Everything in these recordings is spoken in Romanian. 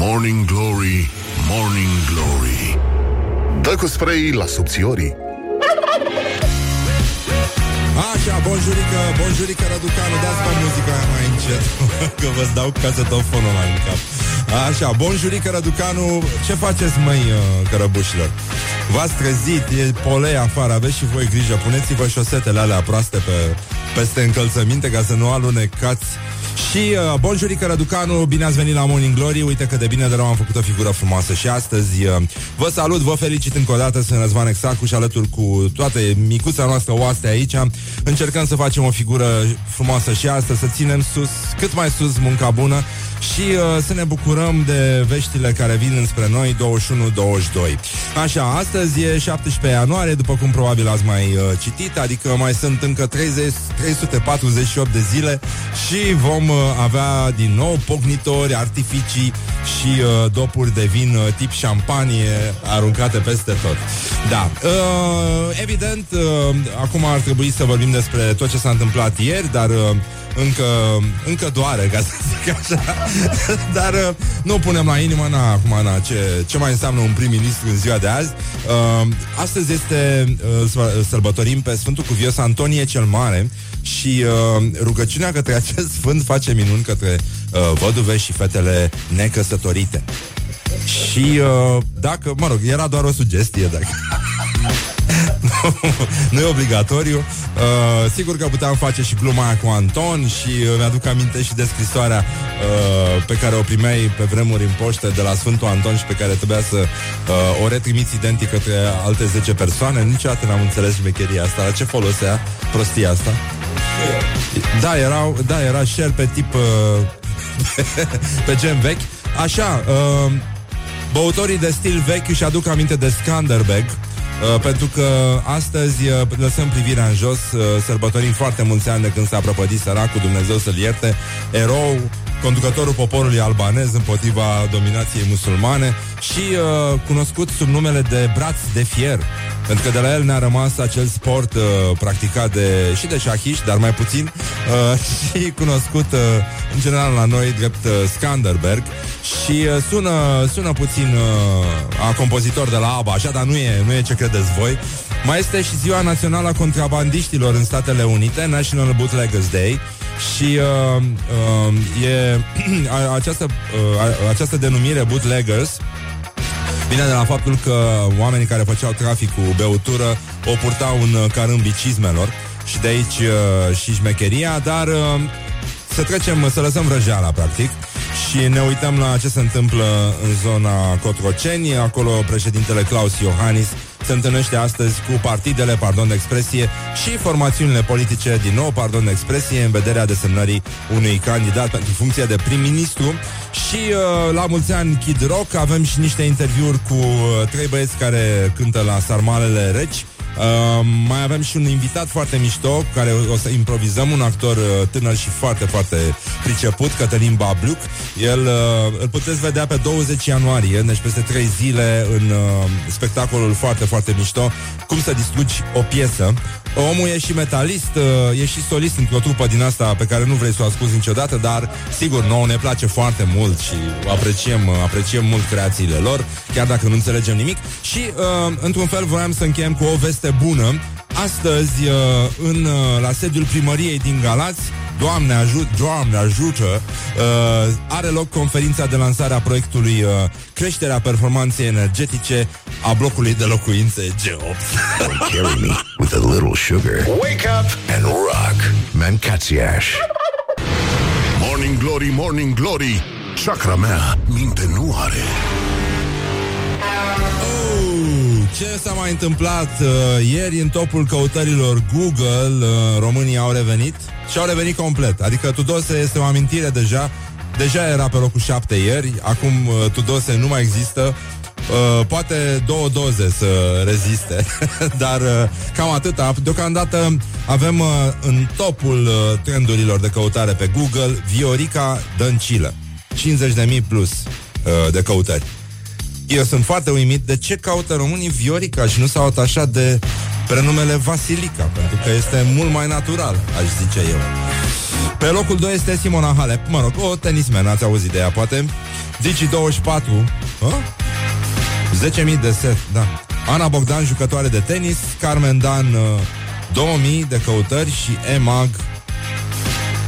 Morning Glory, Morning Glory. Dă cu spray la subțiorii. Așa, bonjurică, bonjurică Răducanu Dați pe muzica aia mai încet Că vă dau casetofonul la în cap. Așa, bonjurică Răducanu Ce faceți, măi, uh, cărăbușilor? V-ați trezit, e polei afară Aveți și voi grijă, puneți-vă șosetele alea proaste pe, Peste încălțăminte Ca să nu alunecați. Și uh, bonjurică Răducanu, bine ați venit la Morning Glory. Uite că de bine de rău am făcut o figură frumoasă Și astăzi uh, vă salut, vă felicit încă o dată Sunt Răzvan Exacu și alături cu toate micuța noastră oaste aici. Încercăm să facem o figură frumoasă și astăzi Să ținem sus, cât mai sus munca bună și uh, să ne bucurăm de veștile care vin înspre noi 21-22. Așa, astăzi e 17 ianuarie, după cum probabil ați mai uh, citit, adică mai sunt încă 30, 348 de zile și vom uh, avea din nou pognitori, artificii și uh, dopuri de vin uh, tip șampanie aruncate peste tot. Da, uh, evident, uh, acum ar trebui să vorbim despre tot ce s-a întâmplat ieri, dar uh, încă, încă doare, ca să zic așa. Dar uh, nu punem la inimă, na, acum, na, ce, ce mai înseamnă un prim-ministru în ziua de azi. Uh, astăzi este, uh, sărbătorim pe Sfântul Cuvios Antonie cel Mare și uh, rugăciunea către acest sfânt face minuni către uh, văduve și fetele necăsătorite. Și uh, dacă, mă rog, era doar o sugestie dacă... nu e obligatoriu. Uh, sigur că puteam face și gluma aia cu Anton și uh, mi-aduc aminte și de scrisoarea uh, pe care o primeai pe vremuri în poște de la Sfântul Anton și pe care trebuia să uh, o retrimiți identic către alte 10 persoane. Niciodată n-am înțeles șmecheria asta. La ce folosea prostia asta? Da, era, da, era share pe tip uh, pe gen vechi. Așa, uh, băutorii de stil vechi își aduc aminte de Skanderbeg, Uh, pentru că astăzi uh, lăsăm privirea în jos, uh, sărbătorim foarte mulți ani de când s-a prăpădit săracul, Dumnezeu să-l ierte, erou, conducătorul poporului albanez împotriva dominației musulmane și uh, cunoscut sub numele de braț de fier, pentru că de la el ne-a rămas acel sport uh, practicat de, și de șahiș, dar mai puțin, uh, și cunoscut uh, în general la noi drept uh, Skanderberg și uh, sună, sună puțin uh, a compozitor de la ABBA, așa, dar nu e, nu e ce credeți voi. Mai este și ziua națională a contrabandiștilor în Statele Unite, National Bootleggers Day, și uh, uh, e această, uh, această denumire bootleggers vine de la faptul că oamenii care făceau trafic cu beutură o purtau în carâmbii bicizmelor și de aici uh, și șmecheria, dar uh, să trecem, să lăsăm răjeala, practic, și ne uităm la ce se întâmplă în zona Cotroceni. Acolo președintele Claus Iohannis se întâlnește astăzi cu partidele, pardon de expresie, și formațiunile politice, din nou, pardon de expresie, în vederea desemnării unui candidat pentru funcție de prim-ministru. Și uh, la mulți ani Kid Rock avem și niște interviuri cu uh, trei băieți care cântă la sarmalele reci. Uh, mai avem și un invitat foarte mișto cu care o să improvizăm, un actor uh, tânăr și foarte, foarte priceput, Cătălin Babluc. El uh, îl puteți vedea pe 20 ianuarie, deci peste 3 zile în uh, spectacolul foarte, foarte mișto, cum să distrugi o piesă. Omul e și metalist, uh, e și solist într-o trupă din asta pe care nu vrei să o asculti niciodată, dar sigur, nouă ne place foarte mult și apreciem, uh, apreciem mult creațiile lor, chiar dacă nu înțelegem nimic. Și, uh, într-un fel, voiam să încheiem cu o veste bună. Astăzi, uh, în, uh, la sediul primăriei din Galați, Doamne, ajut, Doamne ajută, uh, are loc conferința de lansare a proiectului uh, Creșterea performanței energetice a blocului de locuințe G8. Carry me with a little sugar. Wake up and rock. Mancațiaș. Morning Glory, Morning Glory. Chakra mea, minte nu are. Oh, ce s-a mai întâmplat uh, ieri în topul căutărilor Google? Uh, românii au revenit și au revenit complet. Adică Tudose este o amintire deja. Deja era pe locul 7 ieri, acum uh, Tudose nu mai există. Uh, poate două doze să reziste, dar uh, cam atâta. Deocamdată avem uh, în topul uh, trendurilor de căutare pe Google Viorica Dăncilă. 50.000 plus uh, de căutări. Eu sunt foarte uimit de ce caută românii Viorica și nu s-au atașat de prenumele Vasilica, pentru că este mult mai natural, aș zice eu. Pe locul 2 este Simona Halep, mă rog, o tenismen, ați auzit de ea, poate. Digi 24, a? 10.000 de set, da. Ana Bogdan, jucătoare de tenis, Carmen Dan, 2000 de căutări și EMAG,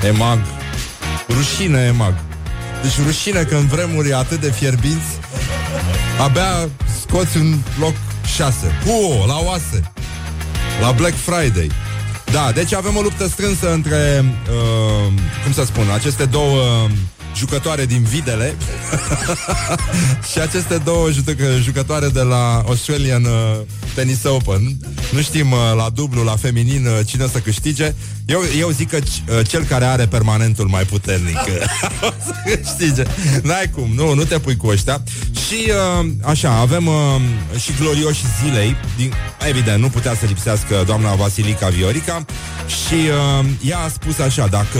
EMAG, rușine EMAG. Deci rușine că în vremuri atât de fierbinți Abia scoți un loc 6 Hu, la oase La Black Friday Da, deci avem o luptă strânsă între uh, Cum să spun, aceste două uh, jucătoare din Videle și aceste două jucă- jucătoare de la Australian uh, Tennis Open. Nu știm uh, la dublu, la feminin, uh, cine o să câștige. Eu, eu zic că uh, cel care are permanentul mai puternic uh, o să câștige. N-ai cum, nu, nu te pui cu ăștia. Și uh, așa, avem uh, și glorioși zilei. Din, evident, nu putea să lipsească doamna Vasilica Viorica. Și uh, ea a spus așa, dacă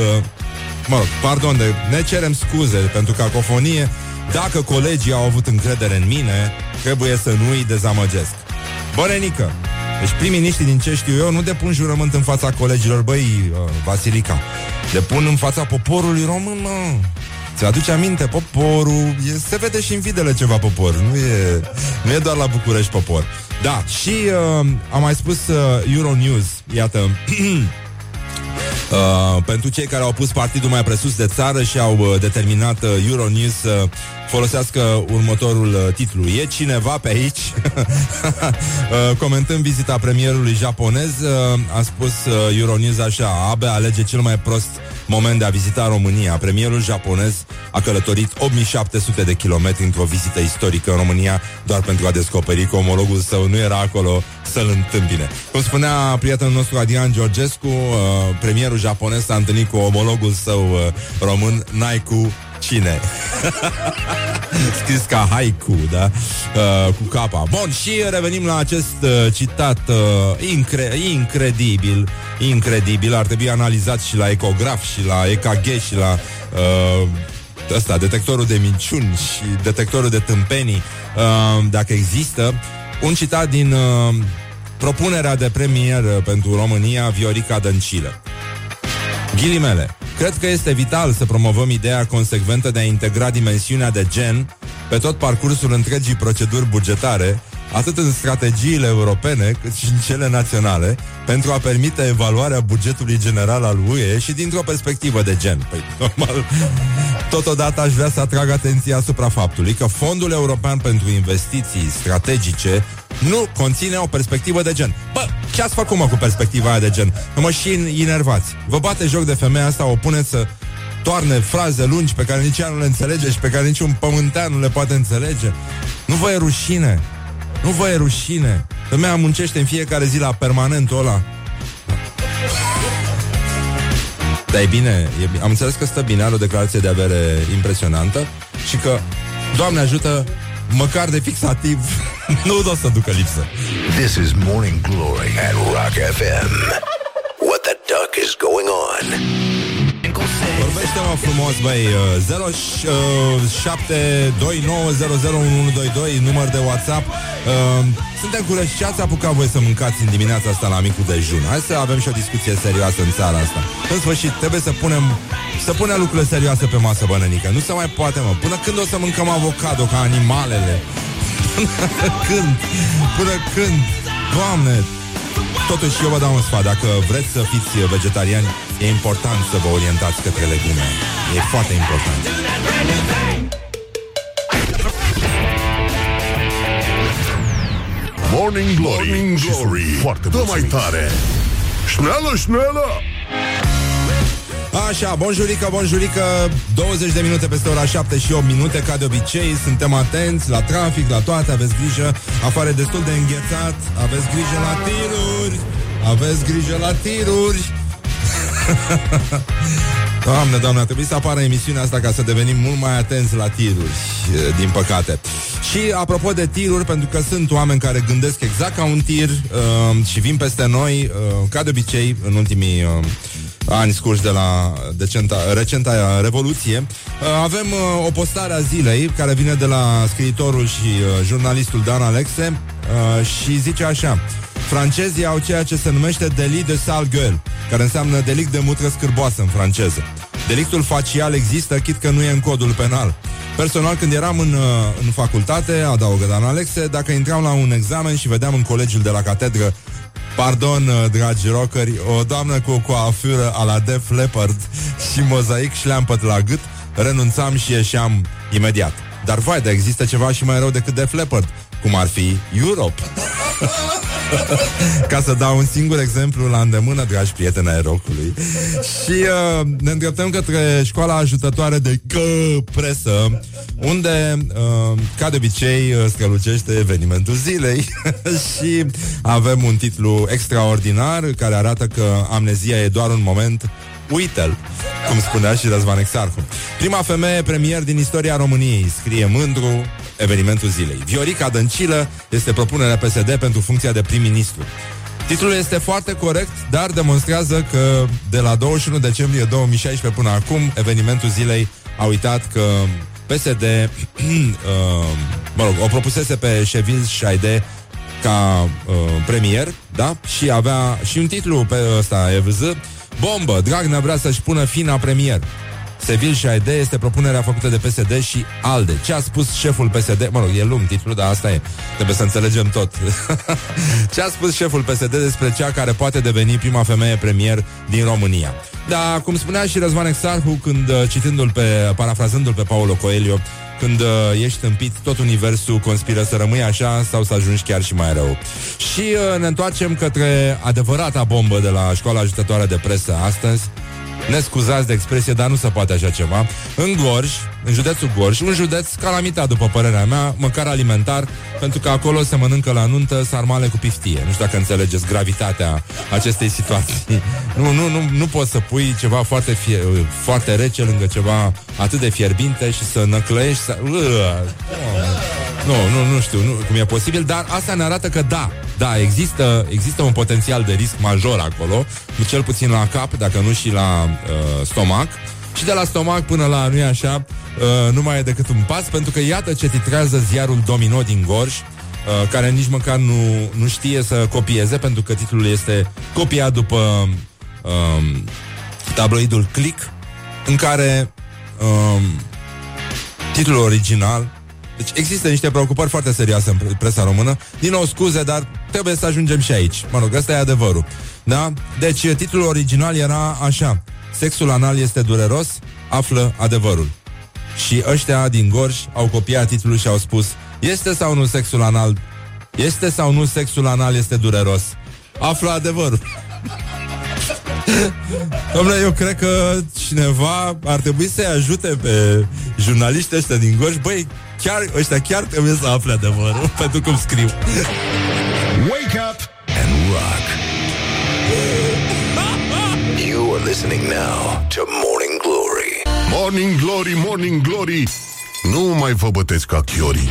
mă rog, pardon, de, ne cerem scuze pentru cacofonie, dacă colegii au avut încredere în mine, trebuie să nu îi dezamăgesc. Bărenică, deci prim-miniștrii din ce știu eu nu depun jurământ în fața colegilor, băi, uh, Vasilica, depun în fața poporului român, mă. Ți aduce aminte, poporul e, Se vede și în videle ceva popor Nu e, nu e doar la București popor Da, și uh, am mai spus uh, Euronews Iată Uh, pentru cei care au pus partidul mai presus de țară și au uh, determinat uh, Euronews să folosească următorul uh, titlu. E cineva pe aici? uh, comentând vizita premierului japonez, uh, a spus uh, Euronews așa, Abe alege cel mai prost moment de a vizita România. Premierul japonez a călătorit 8700 de kilometri într-o vizită istorică în România doar pentru a descoperi că omologul său nu era acolo să-l întâmpine. Cum spunea prietenul nostru Adian Georgescu, uh, premierul japonez s-a întâlnit cu omologul său uh, român, Naiku Cine? Scris ca haiku, da? Uh, cu capa. Bun, și revenim la acest uh, citat uh, incre- incredibil, incredibil. Ar trebui analizat și la ecograf, și la EKG, și la uh, ăsta, detectorul de minciuni și detectorul de tâmpenii, uh, dacă există. Un citat din uh, propunerea de premier pentru România, Viorica Dăncilă. Ghilimele. Cred că este vital să promovăm ideea consecventă de a integra dimensiunea de gen pe tot parcursul întregii proceduri bugetare, atât în strategiile europene cât și în cele naționale, pentru a permite evaluarea bugetului general al UE și dintr-o perspectivă de gen. Păi, normal. Totodată aș vrea să atrag atenția asupra faptului că Fondul European pentru Investiții Strategice nu conține o perspectivă de gen. Bă, ce ați făcut, mă, cu perspectiva aia de gen? Mă și inervați. Vă bate joc de femeia asta, o puneți să toarne fraze lungi pe care nici ea nu le înțelege și pe care niciun pământean nu le poate înțelege. Nu vă e rușine? Nu vă e rușine? Femeia muncește în fiecare zi la permanentul ăla. Dar e bine, e bine, am înțeles că stă bine, are o declarație de avere impresionantă și că, Doamne ajută, măcar de fixativ nu o să ducă lipsă. This is Morning Glory at Rock FM. What the duck is going on? Vorbește-mă frumos, băi 0729001122 Număr de WhatsApp. Uh, Suntem curioși ce ați apucat voi să mâncați în dimineața asta la micul dejun. Hai să avem și o discuție serioasă în țara asta. În sfârșit, trebuie să punem Să punem lucrurile serioase pe masă, bănănică Nu se mai poate, mă. Până când o să mâncăm avocado ca animalele? Până când? Până când? Doamne, Totuși, eu vă dau un sfat. Dacă vreți să fiți vegetariani, e important să vă orientați către legume. E foarte important. Morning Glory, Morning Glory. Foarte Dă mai tare. Șneală, șneală Așa, bonjurică, bonjurică 20 de minute peste ora 7 și 8 minute. Ca de obicei, suntem atenți La trafic, la toate, aveți grijă. Afară e destul de înghețat. Aveți grijă la tiruri. Aveți grijă la tiruri Doamne, doamne, trebuie să apară emisiunea asta ca să devenim mult mai atenți la tiruri, din păcate. Și apropo de tiruri, pentru că sunt oameni care gândesc exact ca un tir uh, și vin peste noi, uh, ca de obicei, în ultimii uh, ani scurși de la decenta, recenta Revoluție. Uh, avem uh, o postare a zilei care vine de la scriitorul și uh, jurnalistul Dan Alexe și zice așa Francezii au ceea ce se numește delit de sale gueule, care înseamnă delict de mutră scârboasă în franceză. Delictul facial există, chit că nu e în codul penal. Personal, când eram în, uh, în facultate, adaugă Dan Alexe, dacă intram la un examen și vedeam în colegiul de la catedră Pardon, uh, dragi rockeri, o doamnă cu o coafură a la Def Leppard și mozaic șleampăt la gât, renunțam și ieșeam imediat. Dar vai, dar există ceva și mai rău decât Def Leppard, cum ar fi Europe. Ca să dau un singur exemplu la îndemână, dragi prieteni ai rocului. Și uh, ne îndreptăm către școala ajutătoare de presă, unde, uh, ca de obicei, uh, strălucește evenimentul zilei și avem un titlu extraordinar care arată că amnezia e doar un moment Uită-l, cum spunea și Răzvan Exarhu. Prima femeie premier din istoria României scrie mândru evenimentul zilei. Viorica Dăncilă este propunerea PSD pentru funcția de prim-ministru. Titlul este foarte corect, dar demonstrează că de la 21 decembrie 2016 până acum, evenimentul zilei a uitat că PSD, uh, mă rog, o propusese pe Chevil Șaide ca uh, premier, da? Și avea și un titlu pe ăsta, EVZ, Bombă, Dragnea vrea să-și pună fina premier. Sevil și AED este propunerea făcută de PSD și ALDE. Ce a spus șeful PSD? Mă rog, e lung titlul, dar asta e. Trebuie să înțelegem tot. Ce a spus șeful PSD despre cea care poate deveni prima femeie premier din România? Da, cum spunea și Răzvan Exarhu când uh, citându-l pe, parafrazându-l pe Paulo Coelho, când uh, ești tâmpit, tot universul conspiră să rămâi așa sau să ajungi chiar și mai rău. Și uh, ne întoarcem către adevărata bombă de la școala ajutătoare de presă astăzi, ne scuzați de expresie, dar nu se poate așa ceva. În Gorj, în județul Gorj, un județ calamitat, după părerea mea, măcar alimentar, pentru că acolo se mănâncă la nuntă sarmale cu piftie. Nu știu dacă înțelegeți gravitatea acestei situații. Nu, nu, nu, nu poți să pui ceva foarte, fie, foarte rece lângă ceva atât de fierbinte și să năclăiești, să... Nu, nu, nu știu nu, cum e posibil, dar asta ne arată că da, da, există, există un potențial de risc major acolo, cel puțin la cap, dacă nu și la uh, stomac. Și de la stomac până la, nu e așa, uh, nu mai e decât un pas, pentru că iată ce titrează ziarul Domino din Gorj, uh, care nici măcar nu, nu știe să copieze, pentru că titlul este copiat după uh, tabloidul Click, în care uh, titlul original deci există niște preocupări foarte serioase în presa română. Din nou scuze, dar trebuie să ajungem și aici. Mă rog, ăsta e adevărul. Da? Deci titlul original era așa. Sexul anal este dureros, află adevărul. Și ăștia din Gorj au copiat titlul și au spus Este sau nu sexul anal? Este sau nu sexul anal este dureros? Află adevărul. Domnule, eu cred că cineva ar trebui să-i ajute pe jurnaliștii ăștia din Gorj. Băi, chiar, ăștia chiar trebuie să afle adevărul pentru cum scriu. Wake up and rock. You are listening now to Morning Glory. Morning Glory, Morning Glory. Nu mai vă bătesc ca chiorii.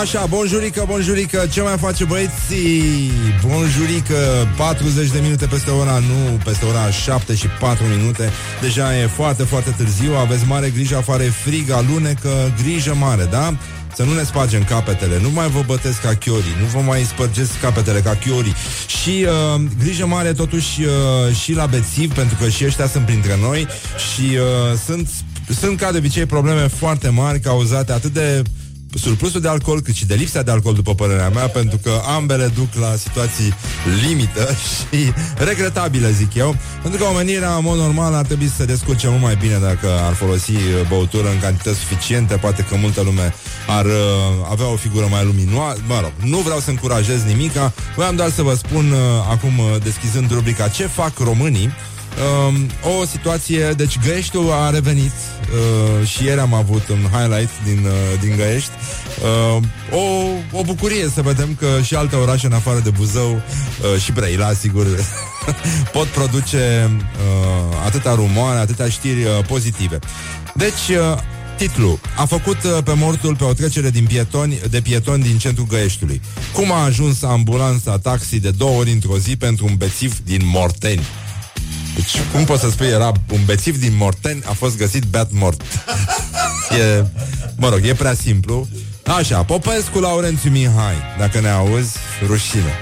Așa, bonjurică, bonjurică, ce mai face băieții? Bonjurică, 40 de minute peste ora, nu, peste ora 7 și 4 minute. Deja e foarte, foarte târziu, aveți mare grijă, afară e frig, alunecă, grijă mare, da? Să nu ne spargem capetele, nu mai vă bătesc ca chiorii, nu vă mai spărgeți capetele ca chiorii. Și uh, grijă mare totuși uh, și la bețiv, pentru că și ăștia sunt printre noi și uh, sunt, sunt ca de obicei probleme foarte mari cauzate atât de surplusul de alcool, cât și de lipsa de alcool, după părerea mea, pentru că ambele duc la situații limită și regretabile, zic eu, pentru că omenirea, în mod normal, ar trebui să se descurce mult mai bine dacă ar folosi uh, băutură în cantități suficiente, poate că multă lume ar uh, avea o figură mai luminoasă, mă rog, nu vreau să încurajez nimica, voiam doar să vă spun uh, acum, uh, deschizând rubrica Ce fac românii, Um, o situație, deci Găieștiul a revenit uh, și ieri am avut un highlight din, uh, din Găiești. Uh, o, o bucurie să vedem că și alte orașe în afară de Buzău uh, și Brăila, sigur, pot produce uh, atâta rumoare, atâtea știri uh, pozitive. Deci, uh, Titlu. A făcut uh, pe mortul pe o trecere din pietoni, de pietoni din centrul Găieștiului. Cum a ajuns ambulanța taxi de două ori într-o zi pentru un bețiv din Morteni? Deci, cum poți să spui, era un bețiv din Morteni, a fost găsit beat mort. e, mă rog, e prea simplu. Așa, Popescu Laurențiu Mihai, dacă ne auzi, rușine.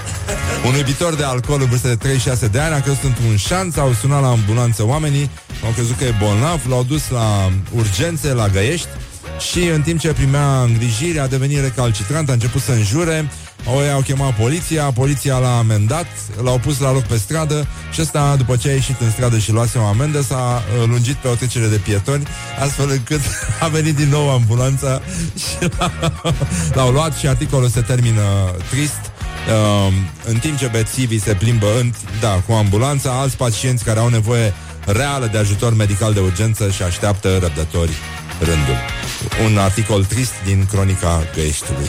Un iubitor de alcool în vârstă de 36 de ani a căzut într-un șanț, au sunat la ambulanță oamenii, au crezut că e bolnav, l-au dus la urgențe, la Găiești și în timp ce primea îngrijire a devenit recalcitrant, a început să înjure, au, au chemat poliția, poliția l-a amendat, l-au pus la loc pe stradă și ăsta, după ce a ieșit în stradă și luase o amendă, s-a uh, lungit pe o trecere de pietoni, astfel încât a venit din nou ambulanța și l-au luat și articolul se termină trist. Uh, în timp ce bețivii se plimbă în, da, cu ambulanța, alți pacienți care au nevoie reală de ajutor medical de urgență și așteaptă răbdători rândul. Un articol trist din Cronica Găieștiului.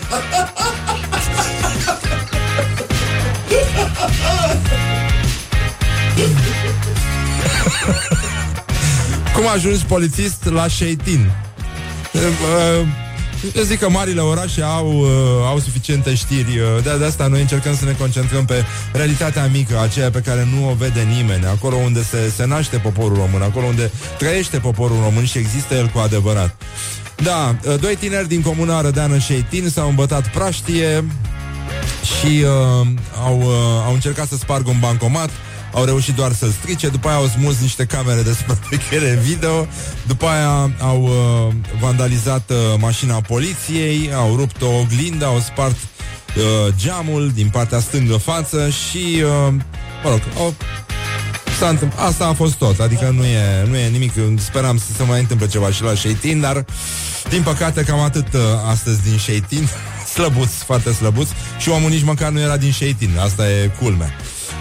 Cum ajungi polițist la Șeitin? Eu zic că marile orașe au, uh, au suficiente știri de, de asta noi încercăm să ne concentrăm pe realitatea mică Aceea pe care nu o vede nimeni Acolo unde se, se naște poporul român Acolo unde trăiește poporul român și există el cu adevărat. Da, doi tineri din comuna Rădeană Șeitin S-au îmbătat praștie Și uh, au, uh, au încercat să spargă un bancomat au reușit doar să strice, după aia au smuls niște camere de supraveghere video, după aia au uh, vandalizat uh, mașina poliției, au rupt o oglindă, au spart uh, geamul din partea stângă față și, uh, mă rog, au s-a Asta a fost tot, adică nu e, nu e nimic. Speram să se mai întâmple ceva și la Sheitin, dar din păcate cam atât uh, astăzi din Sheitin. slăbuț, foarte slăbuț și omul nici măcar nu era din Sheitin. Asta e culmea.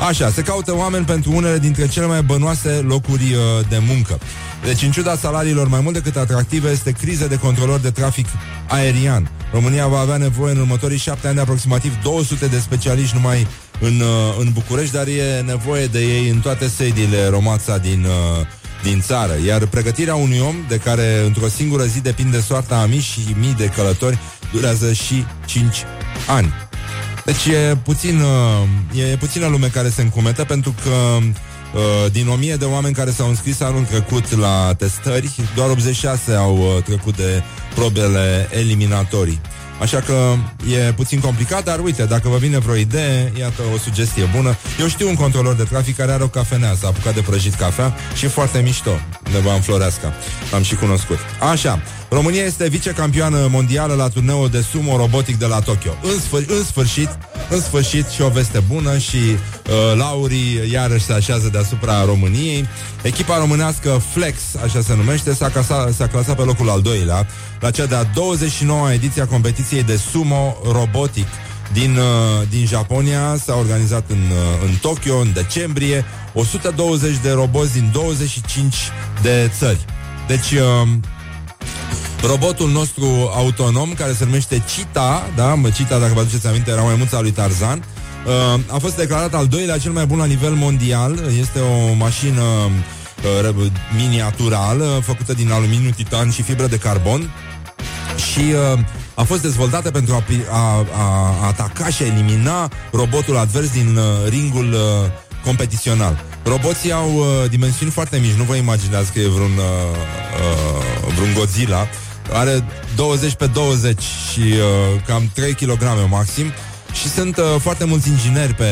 Așa, se caută oameni pentru unele dintre cele mai bănoase locuri uh, de muncă. Deci, în ciuda salariilor mai mult decât atractive, este criză de controlor de trafic aerian. România va avea nevoie în următorii șapte ani de aproximativ 200 de specialiști numai în, uh, în București, dar e nevoie de ei în toate sediile Romața din, uh, din țară. Iar pregătirea unui om, de care într-o singură zi depinde soarta a mii și mii de călători, durează și 5 ani. Deci e, puțin, uh, e puțină lume care se încumetă pentru că uh, din 1000 de oameni care s-au înscris anul trecut la testări, doar 86 au uh, trecut de probele eliminatorii. Așa că e puțin complicat, dar uite, dacă vă vine vreo idee, iată o sugestie bună. Eu știu un controlor de trafic care are o cafenea, s-a apucat de prăjit cafea și e foarte mișto, undeva în Floreasca. L-am și cunoscut. Așa, România este vicecampioană mondială la turneul de sumo robotic de la Tokyo. În, sfâr- în sfârșit, în sfârșit și o veste bună și uh, laurii iarăși se așează deasupra României. Echipa românească Flex, așa se numește, s-a, casa, s-a clasat pe locul al doilea la cea de-a 29-a ediție a competiției de sumo robotic din, uh, din Japonia s-a organizat în, uh, în Tokyo în decembrie 120 de roboți din 25 de țări. Deci uh, robotul nostru autonom, care se numește Cita, da, mă, Cita, dacă vă aduceți aminte, era maimuța lui Tarzan, uh, a fost declarat al doilea cel mai bun la nivel mondial. Este o mașină uh, miniaturală, făcută din aluminiu, titan și fibră de carbon și uh, a fost dezvoltată pentru a, a, a ataca și a elimina robotul advers din uh, ringul uh, competițional. Roboții au uh, dimensiuni foarte mici, nu vă imaginați că e vreun, uh, uh, vreun Godzilla. Are 20 pe 20 și uh, cam 3 kg maxim și sunt uh, foarte mulți ingineri pe,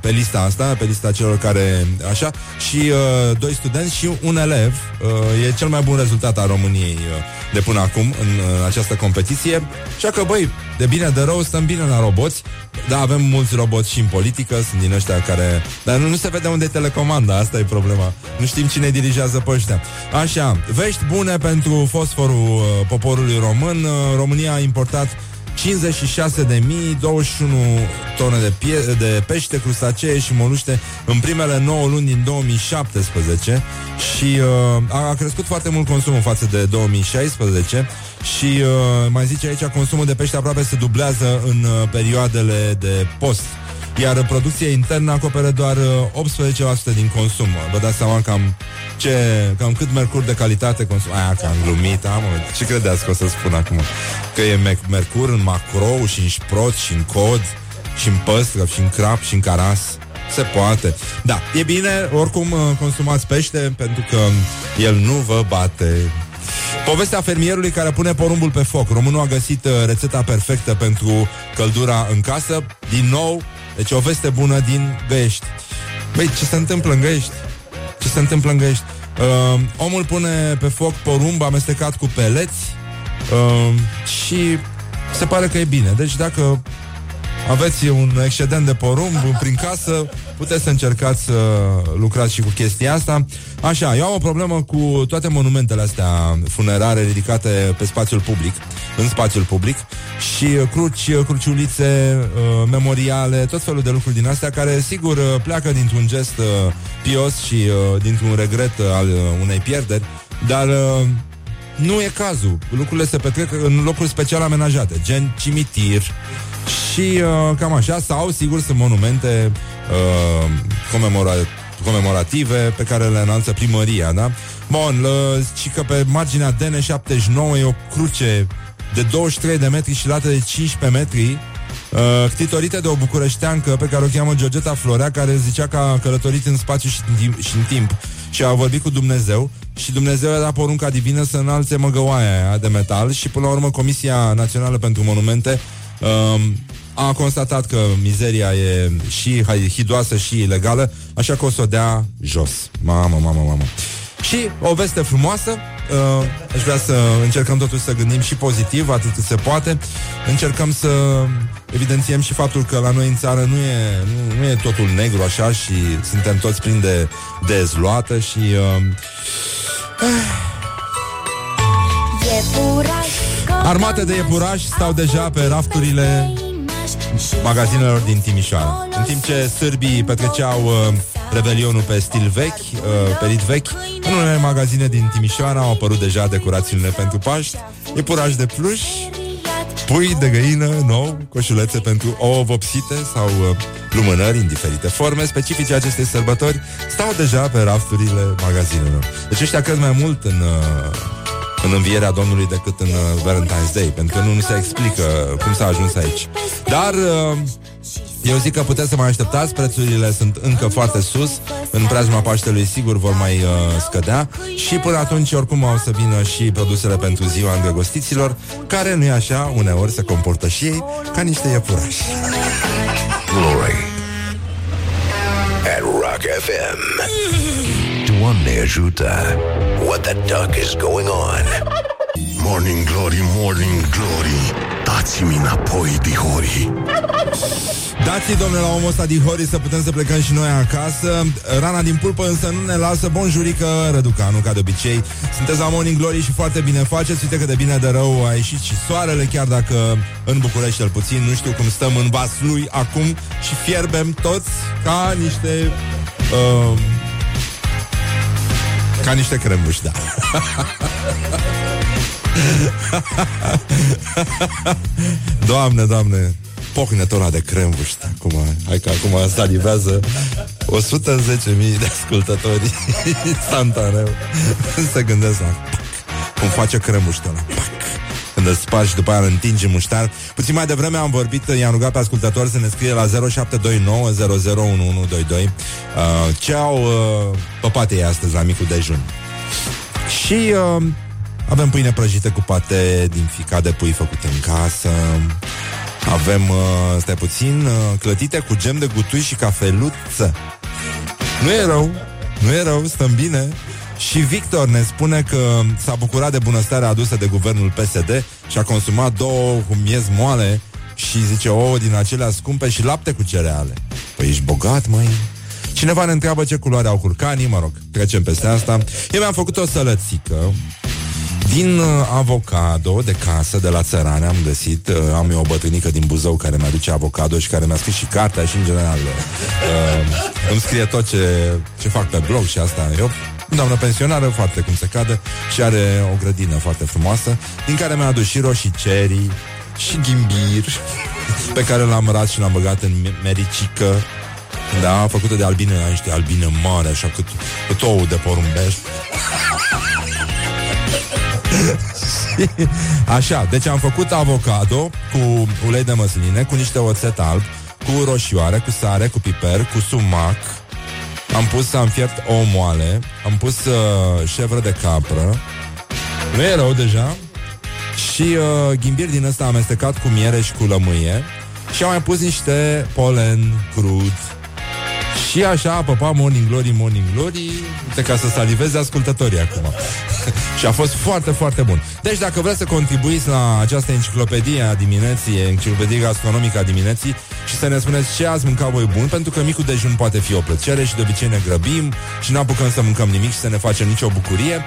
pe lista asta, pe lista celor care așa, și uh, doi studenți și un elev. Uh, e cel mai bun rezultat al României uh, de până acum în uh, această competiție. Așa că, băi, de bine de rău, stăm bine la roboți. Da, avem mulți roboți și în politică, sunt din ăștia care... Dar nu, nu se vede unde e telecomanda, asta e problema. Nu știm cine dirigează pe ăștia. Așa, vești bune pentru fosforul uh, poporului român. Uh, România a importat 56 de mii, 21 tone de, pie- de pește, crustacee și moluște în primele 9 luni din 2017 și uh, a crescut foarte mult consumul față de 2016 și uh, mai zice aici consumul de pește aproape se dublează în uh, perioadele de post iar producția internă acoperă doar 18% uh, din consum. Vă dați seama cam, ce, cam cât mercur de calitate consum. Aia că am glumit, am, ce credeți că o să spun acum? Că e mercur în macrou și în șprot și în cod și în păstră și în crap și în caras. Se poate. Da, e bine, oricum uh, consumați pește pentru că el nu vă bate. Povestea fermierului care pune porumbul pe foc. Românul a găsit uh, rețeta perfectă pentru căldura în casă. Din nou, deci o veste bună din Găiești. Băi, ce se întâmplă în Găiești? Ce se întâmplă în Găiești? Uh, omul pune pe foc porumb amestecat cu peleți uh, și se pare că e bine. Deci dacă aveți un excedent de porumb prin casă, puteți să încercați să lucrați și cu chestia asta. Așa, eu am o problemă cu toate monumentele astea funerare ridicate pe spațiul public, în spațiul public, și cruci, cruciulițe, uh, memoriale, tot felul de lucruri din astea care, sigur, pleacă dintr-un gest uh, pios și uh, dintr-un regret al unei pierderi, dar nu e cazul. Lucrurile se petrec în locuri special amenajate, gen cimitir, și uh, cam așa, sau sigur sunt monumente uh, comemora- comemorative pe care le înalță primăria, da? Bun, uh, și că pe marginea DN79 e o cruce de 23 de metri și lată de 15 metri Uh, ctitorită de o bucureșteancă pe care o cheamă Georgeta Florea, care zicea că a călătorit în spațiu și în timp, și în timp și a vorbit cu Dumnezeu și Dumnezeu i-a dat porunca divină să înalțe măgăoaia aia de metal și până la urmă Comisia Națională pentru Monumente uh, a constatat că mizeria e și hidoasă și ilegală, așa că o să o dea jos. Mamă, mamă, mamă. Și o veste frumoasă, uh, aș vrea să încercăm totuși să gândim și pozitiv, atât cât se poate. Încercăm să evidențiem și faptul că la noi în țară nu e, nu, nu e totul negru așa și suntem toți plini de, de zloată și... Uh, Armate de iepurași stau deja pe rafturile magazinelor din Timișoara. În timp ce sârbii petreceau uh, revelionul pe stil vechi, uh, pe rit vechi, în unele magazine din Timișoara au apărut deja decorațiile pentru Paști, iepuraș de pluș, pui de găină nou, coșulețe pentru ouă vopsite sau uh, lumânări în diferite forme specifice acestei sărbători stau deja pe rafturile magazinelor. Deci ăștia cred mai mult în uh, în învierea Domnului decât în uh, Valentine's Day, pentru că nu, nu se explică cum s-a ajuns aici. Dar uh, eu zic că puteți să mai așteptați, prețurile sunt încă foarte sus, în preajma Paștelui sigur vor mai uh, scădea și până atunci oricum au să vină și produsele pentru ziua îndrăgostiților, care nu e așa, uneori se comportă și ei ca niște iepurași. Glory at Rock FM. Doamne ajută! What the duck is going on? Morning Glory, Morning Glory Dați-mi înapoi, dihori. Dați-i, domnule, la omul ăsta dihori Să putem să plecăm și noi acasă. Rana din pulpă însă nu ne lasă. Bonjurică, Răducanu, ca de obicei. Sunteți la Morning Glory și foarte bine faceți. Uite cât de bine de rău a ieșit și soarele Chiar dacă în București cel puțin Nu știu cum stăm în lui acum Și fierbem toți ca niște uh, ca niște crembuși, da. doamne, doamne, pocnetora de crembuși, acum, hai că acum salivează 110.000 de ascultători instantaneu. Se gândesc la cum face crembuștul ăla. Când îți spargi, după aia îl întingi muștar. Puțin mai devreme am vorbit, i-am rugat pe ascultători să ne scrie la 0729 001122 uh, ce au uh, păpate ei astăzi la micul dejun. Și uh, avem pâine prăjită cu pate din ficat de pui făcute în casă. Avem, uh, stai puțin, uh, clătite cu gem de gutui și cafeluță. Nu e rău, nu e rău, stăm bine. Și Victor ne spune că s-a bucurat de bunăstarea adusă de guvernul PSD și a consumat două cu miez moale și zice ouă din acelea scumpe și lapte cu cereale. Păi ești bogat, măi? Cineva ne întreabă ce culoare au curcanii, mă rog, trecem peste asta. Eu mi-am făcut o sălățică din uh, avocado de casă, de la țărane, am găsit, uh, am eu o bătrânică din Buzău care mi-aduce avocado și care mi-a scris și cartea și, în general, uh, îmi scrie tot ce, ce fac pe blog și asta. Eu doamnă pensionară, foarte cum se cade, și are o grădină foarte frumoasă, din care mi-a adus și roșicerii, și ghimbir, pe care l-am rat și l-am băgat în mericică, da, făcută de albine, niște albine mari, așa cât, cât ou de porumbeș. așa, deci am făcut avocado cu ulei de măsline, cu niște oțet alb, cu roșioare, cu sare, cu piper, cu sumac, am pus, am fiert o moale, am pus uh, șevră de capră, Nu e rău deja. Și uh, ghimbir din ăsta amestecat cu miere și cu lămâie. Și am mai pus niște polen crud și așa a păpat Morning Glory, Morning Glory. Uite ca să saliveze ascultătorii acum. Și a fost foarte, foarte bun. Deci dacă vreți să contribuiți la această enciclopedie a dimineții Enciclopedie gastronomică a dimineții Și să ne spuneți ce ați mâncat voi bun Pentru că micul dejun poate fi o plăcere Și de obicei ne grăbim Și nu apucăm să mâncăm nimic și să ne facem nicio bucurie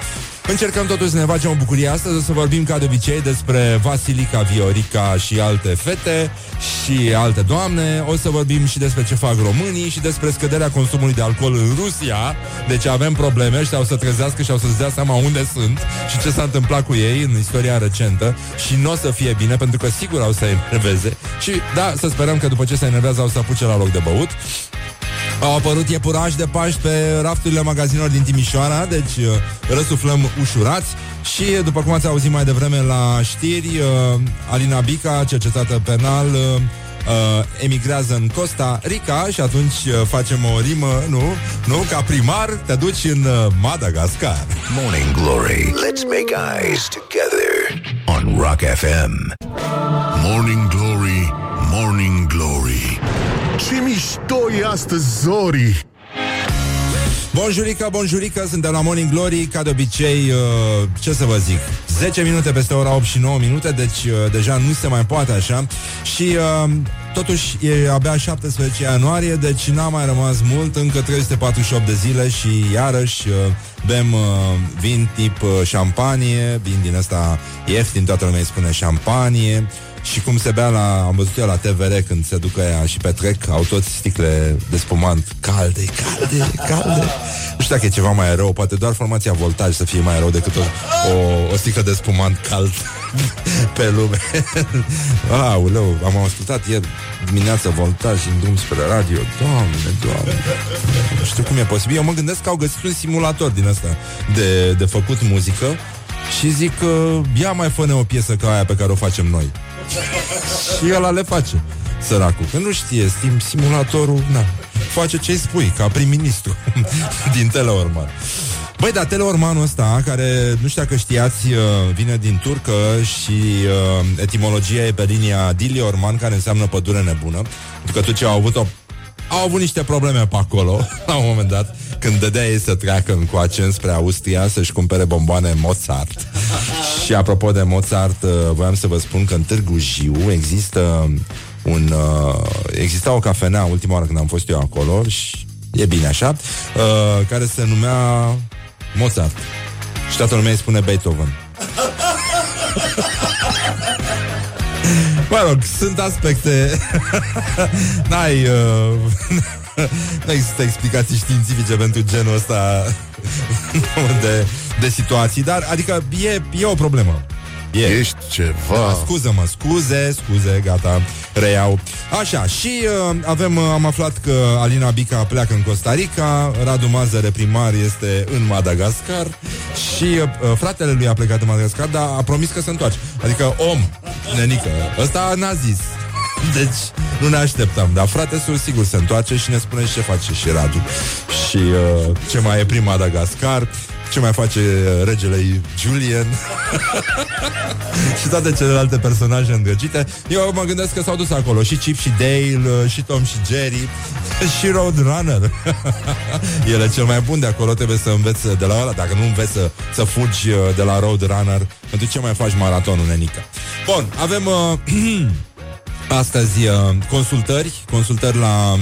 Încercăm totuși să ne facem o bucurie astăzi. O să vorbim ca de obicei despre Vasilica, Viorica și alte fete Și alte doamne. O să vorbim și despre ce fac românii Și despre scăderea consumului de alcool în Rusia. Deci avem probleme și au să trezească și au să-ți dea seama unde sunt Și ce s-a întâmplat cu ei în istoria recentă. Și nu o să fie bine pentru că sigur au să enerveze. Și da, să sperăm că după ce se enervează au să apuce la loc de băut au apărut iepurași de Paști pe rafturile magazinelor din Timișoara, deci uh, răsuflăm ușurați. Și, după cum ați auzit mai devreme la știri, uh, Alina Bica, cercetată penal, uh, uh, emigrează în Costa Rica și atunci uh, facem o rimă, nu? Nu? Ca primar te duci în uh, Madagascar. Morning Glory. Let's make eyes together on Rock FM. Morning Glory, Morning Glory. Ce mișto e astăzi, Zori! Bonjurică, bonjurică, suntem la Morning Glory Ca de obicei, uh, ce să vă zic 10 minute peste ora 8 și 9 minute Deci uh, deja nu se mai poate așa Și uh, totuși e abia 17 ianuarie Deci n-a mai rămas mult Încă 348 de zile Și iarăși uh, bem uh, vin tip uh, șampanie Vin din ăsta ieftin Toată lumea îi spune șampanie și cum se bea la, am văzut eu la TVR când se ducă ea și petrec, au toți sticle de spumant calde, calde, calde. Nu știu dacă e ceva mai rău, poate doar formația voltaj să fie mai rău decât o, o, o sticlă de spumant cald pe lume. Aoleu, am ascultat ieri dimineața voltaj în drum spre radio. Doamne, doamne. Nu știu cum e posibil. Eu mă gândesc că au găsit un simulator din asta de, de făcut muzică și zic că ia mai fă o piesă ca aia pe care o facem noi. Și el le face, săracul. Că nu știe, stim simulatorul, na, face ce-i spui, ca prim-ministru din Teleorman. Băi, dar Teleormanul ăsta, care nu știu dacă știați, uh, vine din turcă și uh, etimologia e pe linia Diliorman, care înseamnă pădure nebună, pentru că turcii au avut o au avut niște probleme pe acolo, la un moment dat, când dădea ei să treacă încoace spre Austria să-și cumpere bomboane Mozart. și apropo de Mozart, uh, voiam să vă spun că în Târgu Jiu există un... Uh, exista o cafenea ultima oară când am fost eu acolo și e bine așa, uh, care se numea Mozart. Și toată lumea îi spune Beethoven. Mă rog, sunt aspecte. N-ai uh... Nu există explicații științifice pentru genul ăsta de, de situații, dar adică e, e o problemă. E. Ești ceva. Da, Scuză-mă, scuze, scuze, gata Reiau. Așa, și uh, avem, uh, am aflat că Alina Bica pleacă în Costa Rica Radu Mazăre, primar, este în Madagascar Și uh, fratele lui a plecat în Madagascar Dar a promis că se întoarce. Adică om, nenică Ăsta n-a zis. Deci nu ne așteptam, dar frate sul sigur se întoarce și ne spune ce face și Radu. Și uh, ce mai e prin Madagascar ce mai face uh, regele Julian și toate celelalte personaje îndrăgite. Eu mă gândesc că s-au dus acolo și Chip și Dale, uh, și Tom și Jerry, și Roadrunner. El e cel mai bun de acolo, trebuie să înveți de la ăla. Dacă nu înveți să, să fugi uh, de la Roadrunner, pentru ce mai faci maratonul, nenică? Bun, avem uh, astăzi uh, consultări, consultări la,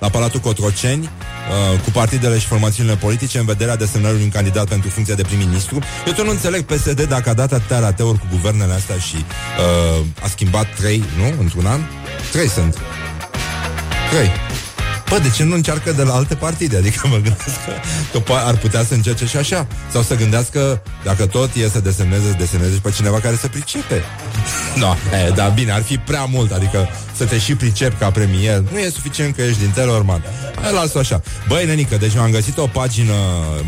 la Palatul Cotroceni, Uh, cu partidele și formațiunile politice în vederea desemnării un candidat pentru funcția de prim-ministru. Eu tot nu înțeleg PSD dacă a dat atâtea rateuri cu guvernele astea și uh, a schimbat trei, nu? Într-un an? Trei sunt. Trei. Bă, de ce nu încearcă de la alte partide? Adică mă gândesc că, că ar putea să încerce și așa. Sau să gândească, dacă tot e să desemneze, să desemneze și pe cineva care să pricepe. no, e, dar bine, ar fi prea mult, adică să te și pricep ca premier. Nu e suficient că ești din Telorman. Hai, las-o așa. Băi, nenică, deci am găsit o pagină,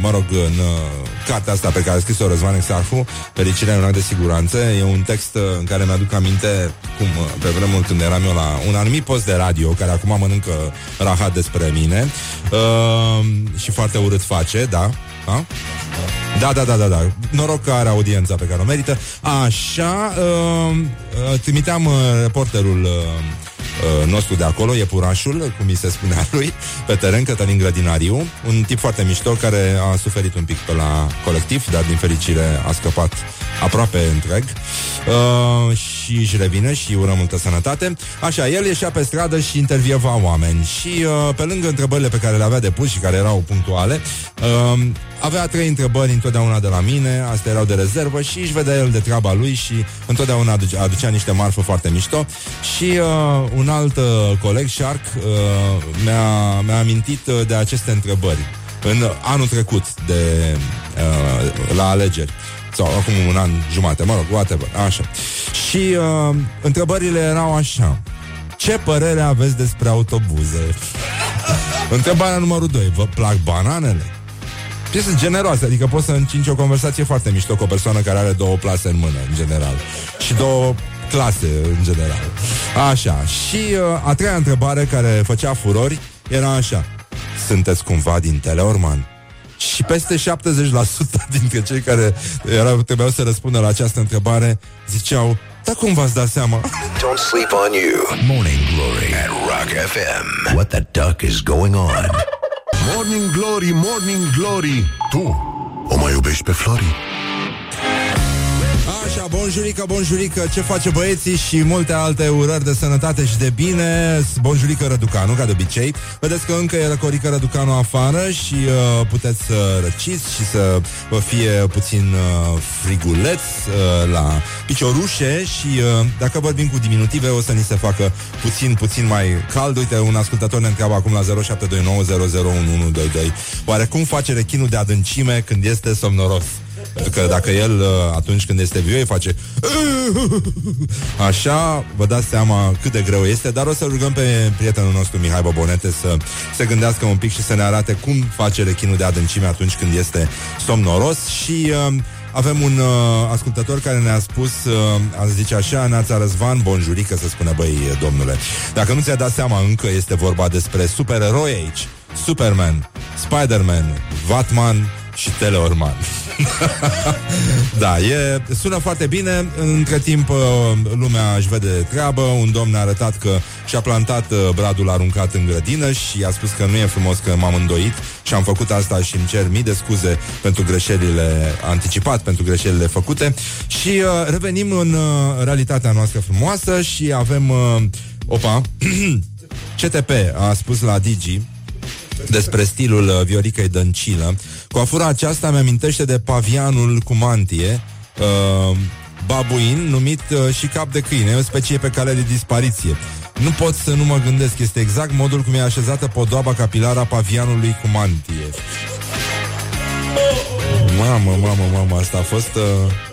mă rog, în uh, cartea asta pe care a scris-o Răzvan Exarhu, Fericirea în de siguranță. E un text uh, în care mi-aduc aminte cum uh, pe vremuri când eram eu la un anumit post de radio, care acum mănâncă rahat despre mine uh, și foarte urât face, da? da? Da, da, da, da, da. Noroc că are audiența pe care o merită. Așa, uh, uh, trimiteam uh, reporterul uh, uh, nostru de acolo, Iepurașul, cum mi se spunea lui, pe teren, Cătălin Grădinariu, un tip foarte mișto care a suferit un pic pe la colectiv, dar din fericire a scăpat aproape întreg. Uh, și își revine și ură multă sănătate. Așa, el ieșea pe stradă și intervieva oameni. Și uh, pe lângă întrebările pe care le avea de pus și care erau punctuale, uh, avea trei întrebări întotdeauna de la mine, astea erau de rezervă și își vedea el de treaba lui și întotdeauna aduce, aducea niște marfă foarte mișto. Și uh, un alt uh, coleg, Shark, uh, mi-a, mi-a amintit uh, de aceste întrebări în anul trecut de uh, la alegeri sau acum un an jumate, mă rog, whatever, așa. Și uh, întrebările erau așa. Ce părere aveți despre autobuze? Întrebarea numărul 2. Vă plac bananele? Piese generoase, adică poți să încinci o conversație foarte mișto cu o persoană care are două plase în mână, în general. Și două clase, în general. Așa. Și uh, a treia întrebare care făcea furori era așa. Sunteți cumva din Teleorman? Și peste 70% dintre cei care erau, trebuiau să răspundă la această întrebare ziceau dar cum v-ați dat seama? Don't sleep on you. Morning Glory at Rock FM. What the duck is going on? Morning Glory, Morning Glory. Tu o mai iubești pe Flori? Așa, bonjurică, bonjurică, ce face băieții și multe alte urări de sănătate și de bine. Bonjurică Răducanu, ca de obicei. Vedeți că încă e răcorică Răducanu afară și uh, puteți să răciți și să vă fie puțin uh, friguleț uh, la piciorușe și uh, dacă vorbim cu diminutive o să ni se facă puțin, puțin mai cald. Uite, un ascultător ne întreabă acum la 0729001122 Oare cum face rechinul de adâncime când este somnoros? Pentru că dacă el uh, atunci când este viu îi face Așa, vă dați seama cât de greu este Dar o să rugăm pe prietenul nostru Mihai Bobonete Să se gândească un pic și să ne arate Cum face rechinul de adâncime atunci când este somnoros Și uh, avem un uh, ascultător care ne-a spus, uh, a zice așa, Neața Răzvan, bonjurică, să spune, băi, domnule. Dacă nu ți-a dat seama încă, este vorba despre supereroi aici. Superman, Spider-Man, Batman și Teleorman. da, e, sună foarte bine. Între timp, uh, lumea își vede treabă. Un domn a arătat că și-a plantat uh, bradul aruncat în grădină și a spus că nu e frumos că m-am îndoit și am făcut asta și îmi cer mii de scuze pentru greșelile anticipat, pentru greșelile făcute. Și uh, revenim în uh, realitatea noastră frumoasă și avem... Uh, opa! CTP a spus la Digi despre stilul uh, Vioricăi Dăncilă. Coafura aceasta mi-amintește de pavianul cu mantie, uh, babuin, numit uh, și cap de câine, o specie pe cale de dispariție. Nu pot să nu mă gândesc, este exact modul cum e așezată podoaba capilară a pavianului cu mantie. Mamă, mamă, mamă, asta a fost... Uh...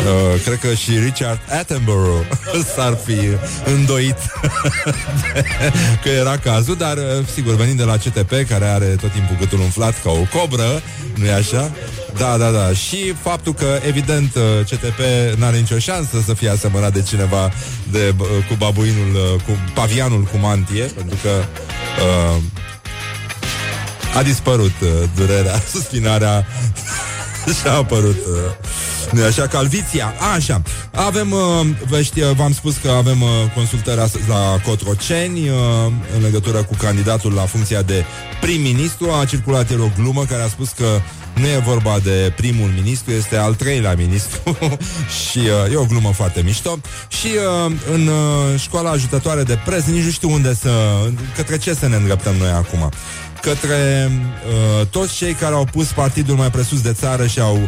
Uh, cred că și Richard Attenborough s-ar fi îndoit că era cazul, dar uh, sigur, venind de la CTP, care are tot timpul gâtul umflat ca o cobră, nu e așa? Da, da, da. Și faptul că, evident, uh, CTP n-are nicio șansă să fie asemănat de cineva de, uh, cu babuinul, uh, cu pavianul cu mantie, pentru că uh, a dispărut uh, durerea, suspinarea și a apărut uh, nu așa, calviția. A, așa. Avem, uh, vești, uh, v-am spus că avem uh, consultări astăzi la Cotroceni uh, în legătură cu candidatul la funcția de prim-ministru. A circulat el o glumă care a spus că nu e vorba de primul ministru, este al treilea ministru și uh, e o glumă foarte mișto. Și uh, în uh, școala ajutătoare de prez, nici nu știu unde să, către ce să ne îndreptăm noi acum către uh, toți cei care au pus partidul mai presus de țară și au,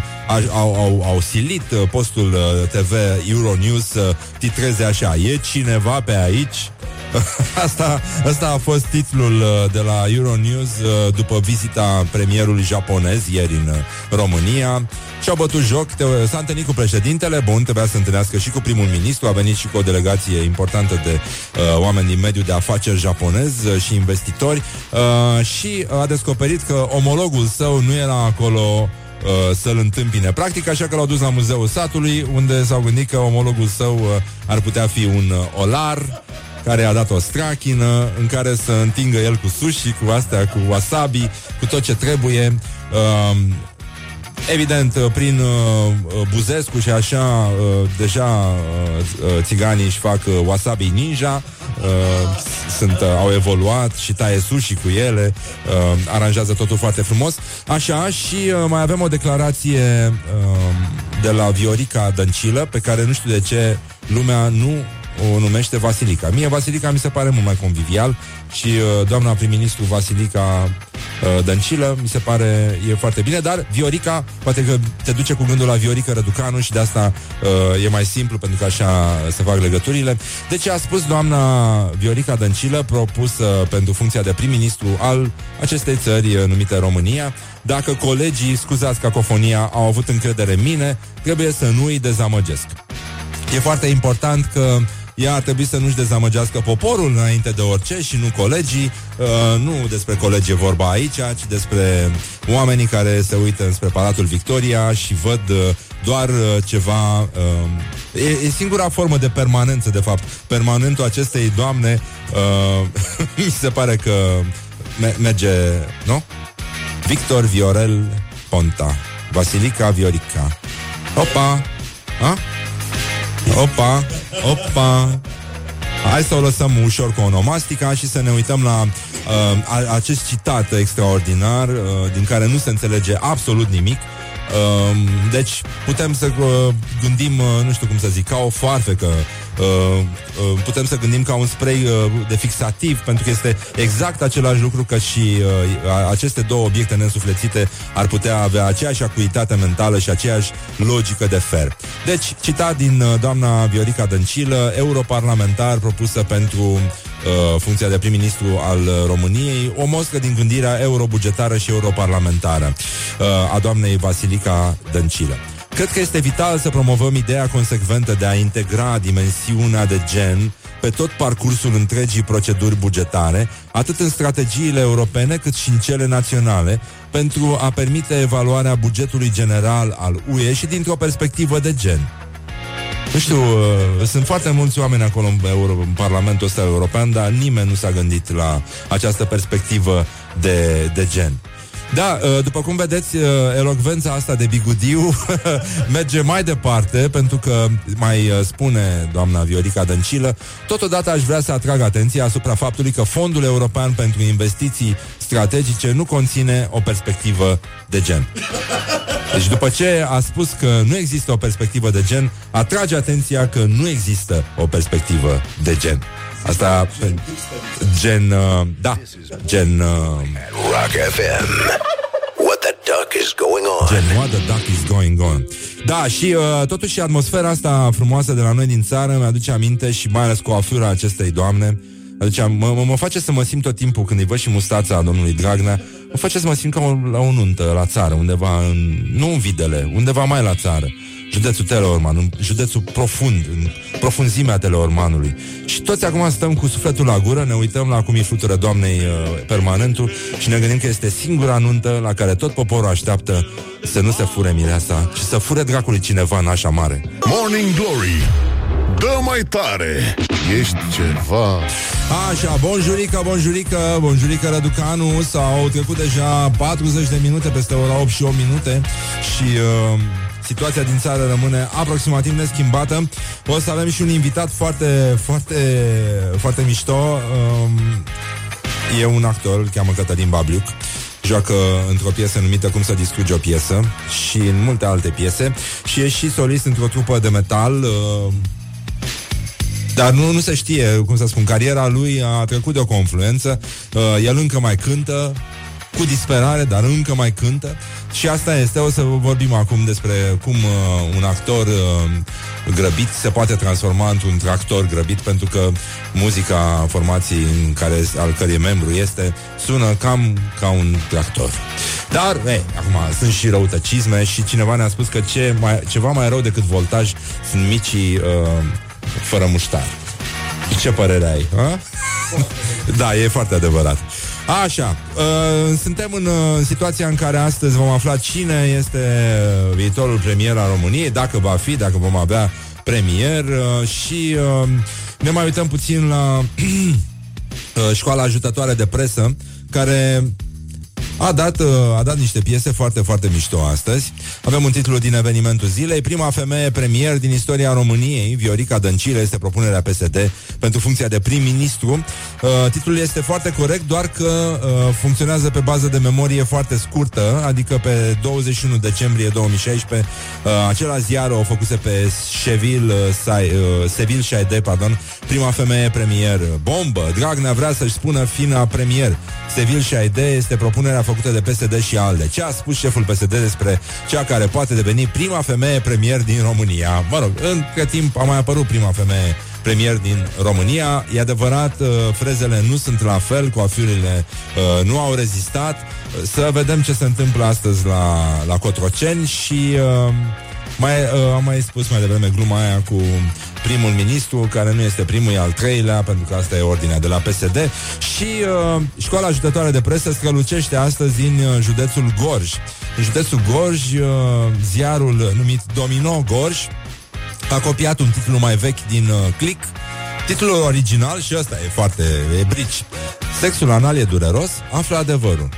au, au, au silit uh, postul uh, TV Euronews să titreze așa E cineva pe aici? asta, asta a fost titlul uh, de la Euronews uh, după vizita premierului japonez ieri în uh, România. Și-au bătut joc, s-a întâlnit cu președintele, bun, trebuia să întâlnească și cu primul ministru, a venit și cu o delegație importantă de uh, oameni din mediul de afaceri japonez uh, și investitori uh, și a descoperit că omologul său nu era acolo uh, să-l întâmpine. Practic, așa că l-au dus la Muzeul Satului, unde s-au gândit că omologul său uh, ar putea fi un uh, olar, care a dat o strachină în care să întingă el cu sushi, cu astea, cu wasabi, cu tot ce trebuie. Uh, evident, uh, prin uh, Buzescu și așa, uh, deja uh, țiganii își fac uh, wasabi ninja, uh, sunt, uh, au evoluat și taie sushi cu ele, uh, aranjează totul foarte frumos. Așa, și uh, mai avem o declarație uh, de la Viorica Dăncilă, pe care nu știu de ce lumea nu o numește Vasilica. Mie Vasilica mi se pare mult mai convivial și uh, doamna prim-ministru Vasilica uh, Dăncilă mi se pare e foarte bine, dar Viorica poate că te duce cu gândul la Viorica Răducanu și de asta uh, e mai simplu pentru că așa se fac legăturile. Deci a spus doamna Viorica Dăncilă propusă pentru funcția de prim-ministru al acestei țări uh, numite România, dacă colegii, scuzați cacofonia, au avut încredere în mine, trebuie să nu îi dezamăgesc. E foarte important că ea ar trebui să nu-și dezamăgească poporul înainte de orice și nu colegii. Uh, nu despre colegi e vorba aici, ci despre oamenii care se uită înspre Palatul Victoria și văd uh, doar uh, ceva... Uh, e, e singura formă de permanență, de fapt. Permanentul acestei doamne uh, mi se pare că me- merge, nu? Victor Viorel Ponta. Vasilica Viorica. Opa! A? Opa, opa Hai să o lăsăm ușor cu onomastica și să ne uităm la uh, acest citat extraordinar uh, din care nu se înțelege absolut nimic. Uh, deci putem să uh, gândim, uh, nu știu cum să zic, ca o foarfecă Uh, uh, putem să gândim ca un spray uh, de fixativ, pentru că este exact același lucru că și uh, aceste două obiecte neînsuflețite ar putea avea aceeași acuitate mentală și aceeași logică de fer. Deci, citat din uh, doamna Viorica Dăncilă, europarlamentar propusă pentru uh, funcția de prim-ministru al României, o moscă din gândirea eurobugetară și europarlamentară uh, a doamnei Vasilica Dăncilă. Cred că este vital să promovăm ideea consecventă de a integra dimensiunea de gen pe tot parcursul întregii proceduri bugetare, atât în strategiile europene cât și în cele naționale, pentru a permite evaluarea bugetului general al UE și dintr-o perspectivă de gen. Nu știu, uh, sunt foarte mulți oameni acolo în, Euro, în Parlamentul ăsta european, dar nimeni nu s-a gândit la această perspectivă de, de gen. Da, uh, după cum vedeți, uh, elocvența asta de bigudiu merge mai departe, pentru că mai uh, spune doamna Viorica Dăncilă, totodată aș vrea să atrag atenția asupra faptului că Fondul European pentru Investiții Strategice nu conține o perspectivă de gen. Deci după ce a spus că nu există o perspectivă de gen, atrage atenția că nu există o perspectivă de gen. Asta gen, uh, da, gen uh, Rock FM. What the duck is going on? Gen, what the duck is going on. Da, și uh, totuși atmosfera asta frumoasă de la noi din țară mi-aduce aminte și mai ales coafura acestei doamne. Aduce, mă, mă, mă face să mă simt tot timpul când îi văd și mustața a domnului Dragnea, mă face să mă simt ca o, la o nuntă la țară, undeva în, nu în Videle, undeva mai la țară județul Teleorman, în județul profund, în profunzimea Teleormanului. Și toți acum stăm cu sufletul la gură, ne uităm la cum îi flutură doamnei uh, permanentul și ne gândim că este singura nuntă la care tot poporul așteaptă să nu se fure mireasa și să fure dracului cineva în așa mare. Morning Glory Dă mai tare! Ești ceva... Așa, bonjurică, bonjurică, bonjurică Răducanu S-au trecut deja 40 de minute Peste ora 8 și 8 minute Și uh, situația din țară rămâne aproximativ neschimbată. O să avem și un invitat foarte, foarte, foarte mișto. Um, e un actor, îl cheamă Cătălin Babliuc. Joacă într-o piesă numită Cum să distrugi o piesă și în multe alte piese și e și solist într-o trupă de metal uh, dar nu, nu se știe, cum să spun, cariera lui a trecut de o confluență. Uh, el încă mai cântă, cu disperare, dar încă mai cântă. Și asta este, o să vorbim acum despre cum uh, un actor uh, grăbit se poate transforma într-un tractor grăbit, pentru că muzica formației în care, al cărei membru este, sună cam ca un tractor. Dar, ei, acum, sunt și răutăcisme și cineva ne-a spus că ce mai, ceva mai rău decât voltaj sunt micii uh, fără muștar. Ce părere ai? Ha? da, e foarte adevărat. Așa, uh, suntem în uh, situația în care astăzi vom afla cine este uh, viitorul premier al României, dacă va fi, dacă vom avea premier uh, și uh, ne mai uităm puțin la uh, școala ajutătoare de presă, care a dat, uh, a dat niște piese foarte, foarte mișto astăzi. Avem un titlu din evenimentul zilei. Prima femeie premier din istoria României, Viorica Dăncilă, este propunerea PSD pentru funcția de prim-ministru. Uh, titlul este foarte corect, doar că uh, funcționează pe bază de memorie foarte scurtă, adică pe 21 decembrie 2016, uh, acela ziar o făcuse pe Seville, uh, uh, Seville Shaide, pardon, prima femeie premier. Bombă! Dragnea vrea să-și spună fina premier. Seville Shaide este propunerea făcută de PSD și ALDE. Ce a spus șeful PSD despre cea care poate deveni prima femeie premier din România? Mă rog, între timp a mai apărut prima femeie premier din România. E adevărat, uh, frezele nu sunt la fel, coafiurile uh, nu au rezistat. Să vedem ce se întâmplă astăzi la, la Cotroceni și uh, mai, uh, am mai spus mai devreme gluma aia cu primul ministru, care nu este primul, e al treilea, pentru că asta e ordinea de la PSD. Și uh, școala ajutătoare de presă strălucește astăzi în uh, județul Gorj. În județul Gorj, uh, ziarul numit Domino Gorj a copiat un titlu mai vechi din uh, Click. Titlul original, și ăsta e foarte e brici. Sexul anal e dureros, află adevărul.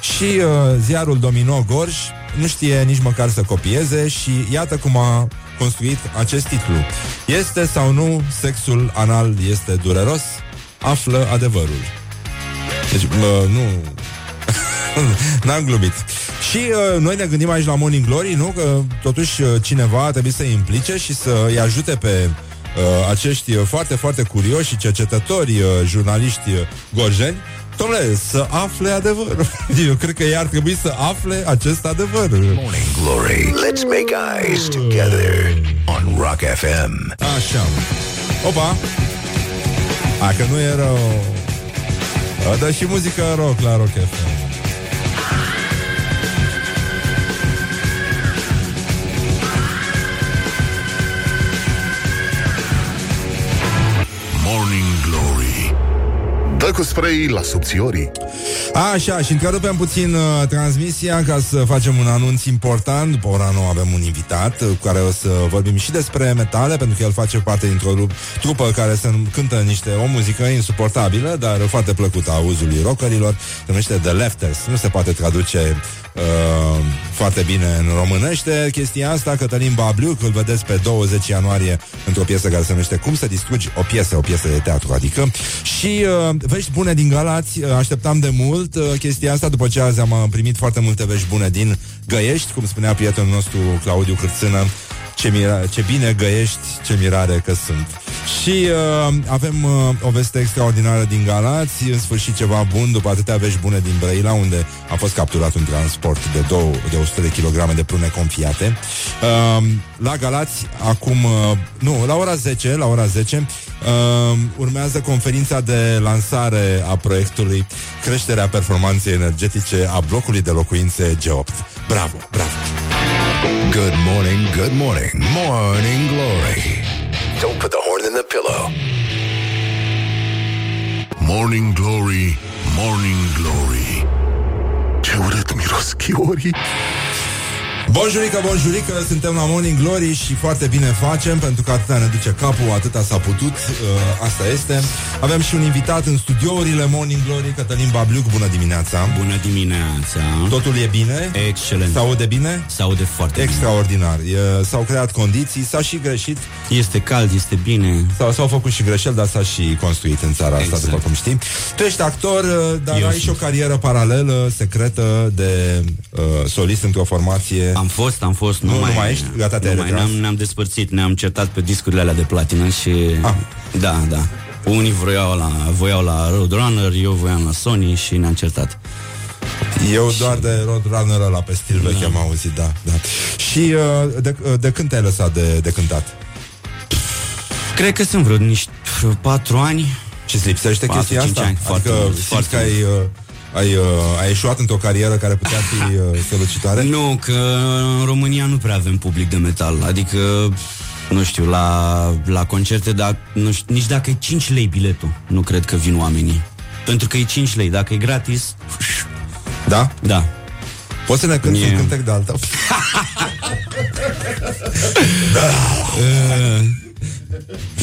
Și uh, ziarul Domino Gorj nu știe nici măcar să copieze și iată cum a construit acest titlu. Este sau nu sexul anal este dureros? Află adevărul. Deci, uh, nu... N-am glumit. Și uh, noi ne gândim aici la Morning Glory, nu? Că totuși uh, cineva trebuie să implice și să îi ajute pe uh, acești uh, foarte, foarte curioși cercetători, uh, jurnaliști uh, gorjeni, Domnule, să afle adevărul. Eu cred că ei ar trebui să afle acest adevăr. Morning Glory. Let's make eyes together on Rock FM. Așa. Opa! A, că nu e rău. Dă și muzică rock la Rock FM. Dă cu spray la subțiorii. Așa, și întrerupem puțin uh, transmisia ca să facem un anunț important. După ora nouă avem un invitat uh, cu care o să vorbim și despre metale, pentru că el face parte dintr-o trupă care se cântă niște o muzică insuportabilă, dar foarte plăcută a auzului rockerilor. Se numește The Lefters. Nu se poate traduce uh, foarte bine în românește chestia asta. Cătălin Babliu, îl vedeți pe 20 ianuarie într-o piesă care se numește Cum să distrugi o piesă, o piesă de teatru, adică. Și uh, vești bune din Galați, uh, așteptam de mult uh, chestia asta, după ce azi am primit foarte multe vești bune din Găiești, cum spunea prietenul nostru Claudiu Cârțână, ce, mira- ce bine găiești, ce mirare că sunt. Și uh, avem uh, o veste extraordinară din Galați, în sfârșit ceva bun, după atâtea vești bune din Brăila, unde a fost capturat un transport de, două, de 100 de kilograme de prune confiate. Uh, la Galați, acum, uh, nu, la ora 10, la ora 10, uh, urmează conferința de lansare a proiectului Creșterea performanței energetice a blocului de locuințe G8. Bravo, bravo! Good morning, good morning, morning glory. Don't put the horn in the pillow. Morning glory, morning glory. Ce urât miros. Bonjurică, bonjurică, suntem la Morning Glory și foarte bine facem pentru că atâta ne duce capul, atâta s-a putut, uh, asta este. Avem și un invitat în studiourile Morning Glory, Cătălin Babliuc, bună dimineața! Bună dimineața! Totul e bine? Excelent! S-aude bine? S-aude foarte Extraordinar! bine. E, s-au creat condiții, s-a și greșit. Este cald, este bine. S-au, s-au făcut și greșeli, dar s-a și construit în țara exact. asta, după cum știm. Tu ești actor, uh, dar Eu ai sunt. și o carieră paralelă, secretă, de uh, solist într-o formație am fost, am fost. Nu, nu, mai, nu mai ești? Gata, te mai, ne-am, ne-am despărțit, ne-am certat pe discurile alea de platină și... Ah. Da, da. Unii voiau la, voiau la Roadrunner, eu voiam la Sony și ne-am certat. Eu și... doar de Roadrunner la pe stil vechi da. am auzit, da, da. Și uh, de, uh, de când te-ai lăsat de, de cântat? Cred că sunt vreo niște patru ani. Și îți lipsește chestia asta? Ani, adică foarte, foarte că ai... Uh, ai, uh, ai eșuat într-o carieră care putea fi uh, strălucitoare? Nu, că în România nu prea avem public de metal. Adică, nu știu, la, la concerte, dar nu știu, nici dacă e 5 lei biletul, nu cred că vin oamenii. Pentru că e 5 lei. Dacă e gratis... Da? Da. Poți să ne cânti yeah. un cântec de altă? da. Uh,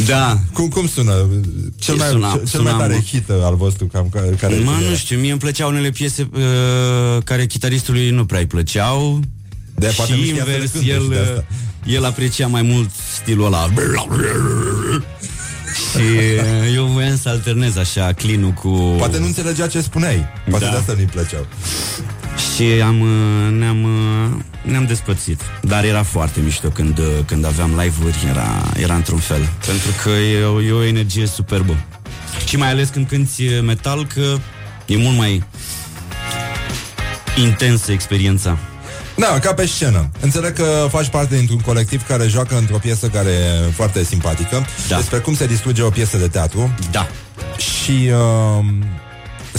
da. Cum, cum sună? Cel mai, suna, cel, cel mai tare hit al vostru cam, care Mă, nu știu, mie îmi plăceau unele piese uh, care chitaristului nu prea îi plăceau De poate nu și știa să le invers, cânte și de el, asta. el aprecia mai mult stilul ăla. și eu voiam să alternez așa clinul cu... Poate nu înțelegea ce spuneai. Poate Da. de asta nu-i plăceau. Și am, uh, ne-am, uh, ne-am despărțit. Dar era foarte mișto când, uh, când aveam live-uri, era, era într-un fel. Pentru că e, o- e o energie superbă. Și mai ales când cânti uh, metal, că e mult mai intensă experiența. Da, ca pe scenă. Înțeleg că faci parte dintr-un colectiv care joacă într-o piesă care e foarte simpatică. Da. Despre cum se distruge o piesă de teatru. Da. Și uh,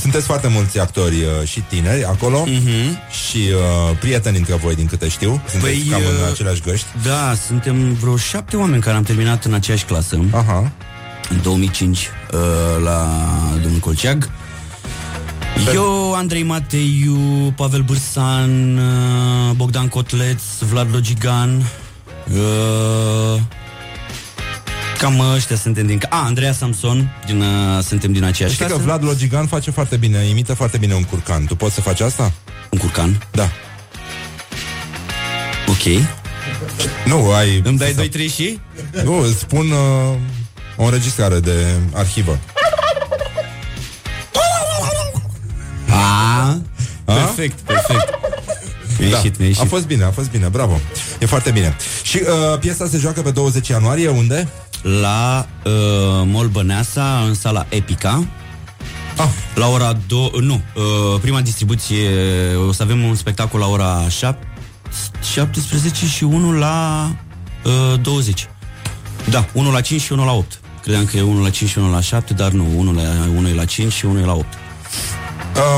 sunteți foarte mulți actori uh, și tineri acolo Mhm. și uh, prieteni între voi, din câte știu. Sunteți Păi, cam în uh, aceleași găști. Da, suntem vreo șapte oameni care am terminat în aceeași clasă. Aha. în 2005 uh, la domnul Colceag. Eu, Andrei Mateiu, Pavel Bârsan, uh, Bogdan Cotleț, Vlad Logigan, uh, cam ăștia suntem din... A, Andreea Samson, din, uh, suntem din aceeași Știi că clasă. Vlad Logigan face foarte bine, imită foarte bine un curcan. Tu poți să faci asta? Un curcan. Da. Ok. Nu, ai... Îmi dai 2-3 și? Nu, îți spun uh, o înregistrare de arhivă. A, perfect, perfect. Mi-a ieșit, mi-a A ieșit. fost bine, a fost bine, bravo. E foarte bine. Și uh, piesa se joacă pe 20 ianuarie, unde? La uh, Mall Băneasa, în sala Epica. Ah, La ora 2, nu, uh, prima distribuție, o să avem un spectacol la ora 7, 17 și unul la uh, 20. Da, unul la 5 și unul la 8. Credeam că e unul la 5 și unul la 7, dar nu, unul, la, unul e la 5 și unul e la 8.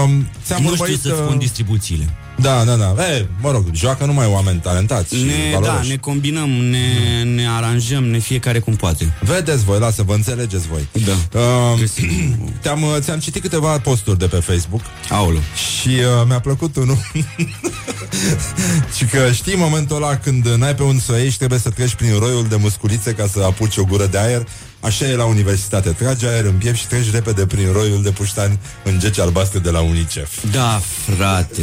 um, ți-am Nu știu urmărit, să-ți uh, spun distribuțiile. Da, da, da. E, mă rog, joacă numai oameni talentați și Ne, da, valoroși. ne combinăm, ne, ne aranjăm, ne fiecare cum poate. Vedeți voi, lasă, vă înțelegeți voi. Da. Uh, Găsim. te-am, uh, ți-am citit câteva posturi de pe Facebook Aolo. și uh, mi-a plăcut unul. și că știi momentul ăla când n-ai pe unde să o ieși și trebuie să treci prin roiul de musculițe ca să apuci o gură de aer. Așa e la universitate. Tragi aer în piept și treci repede prin roiul de puștani în geci albastre de la UNICEF. Da, frate.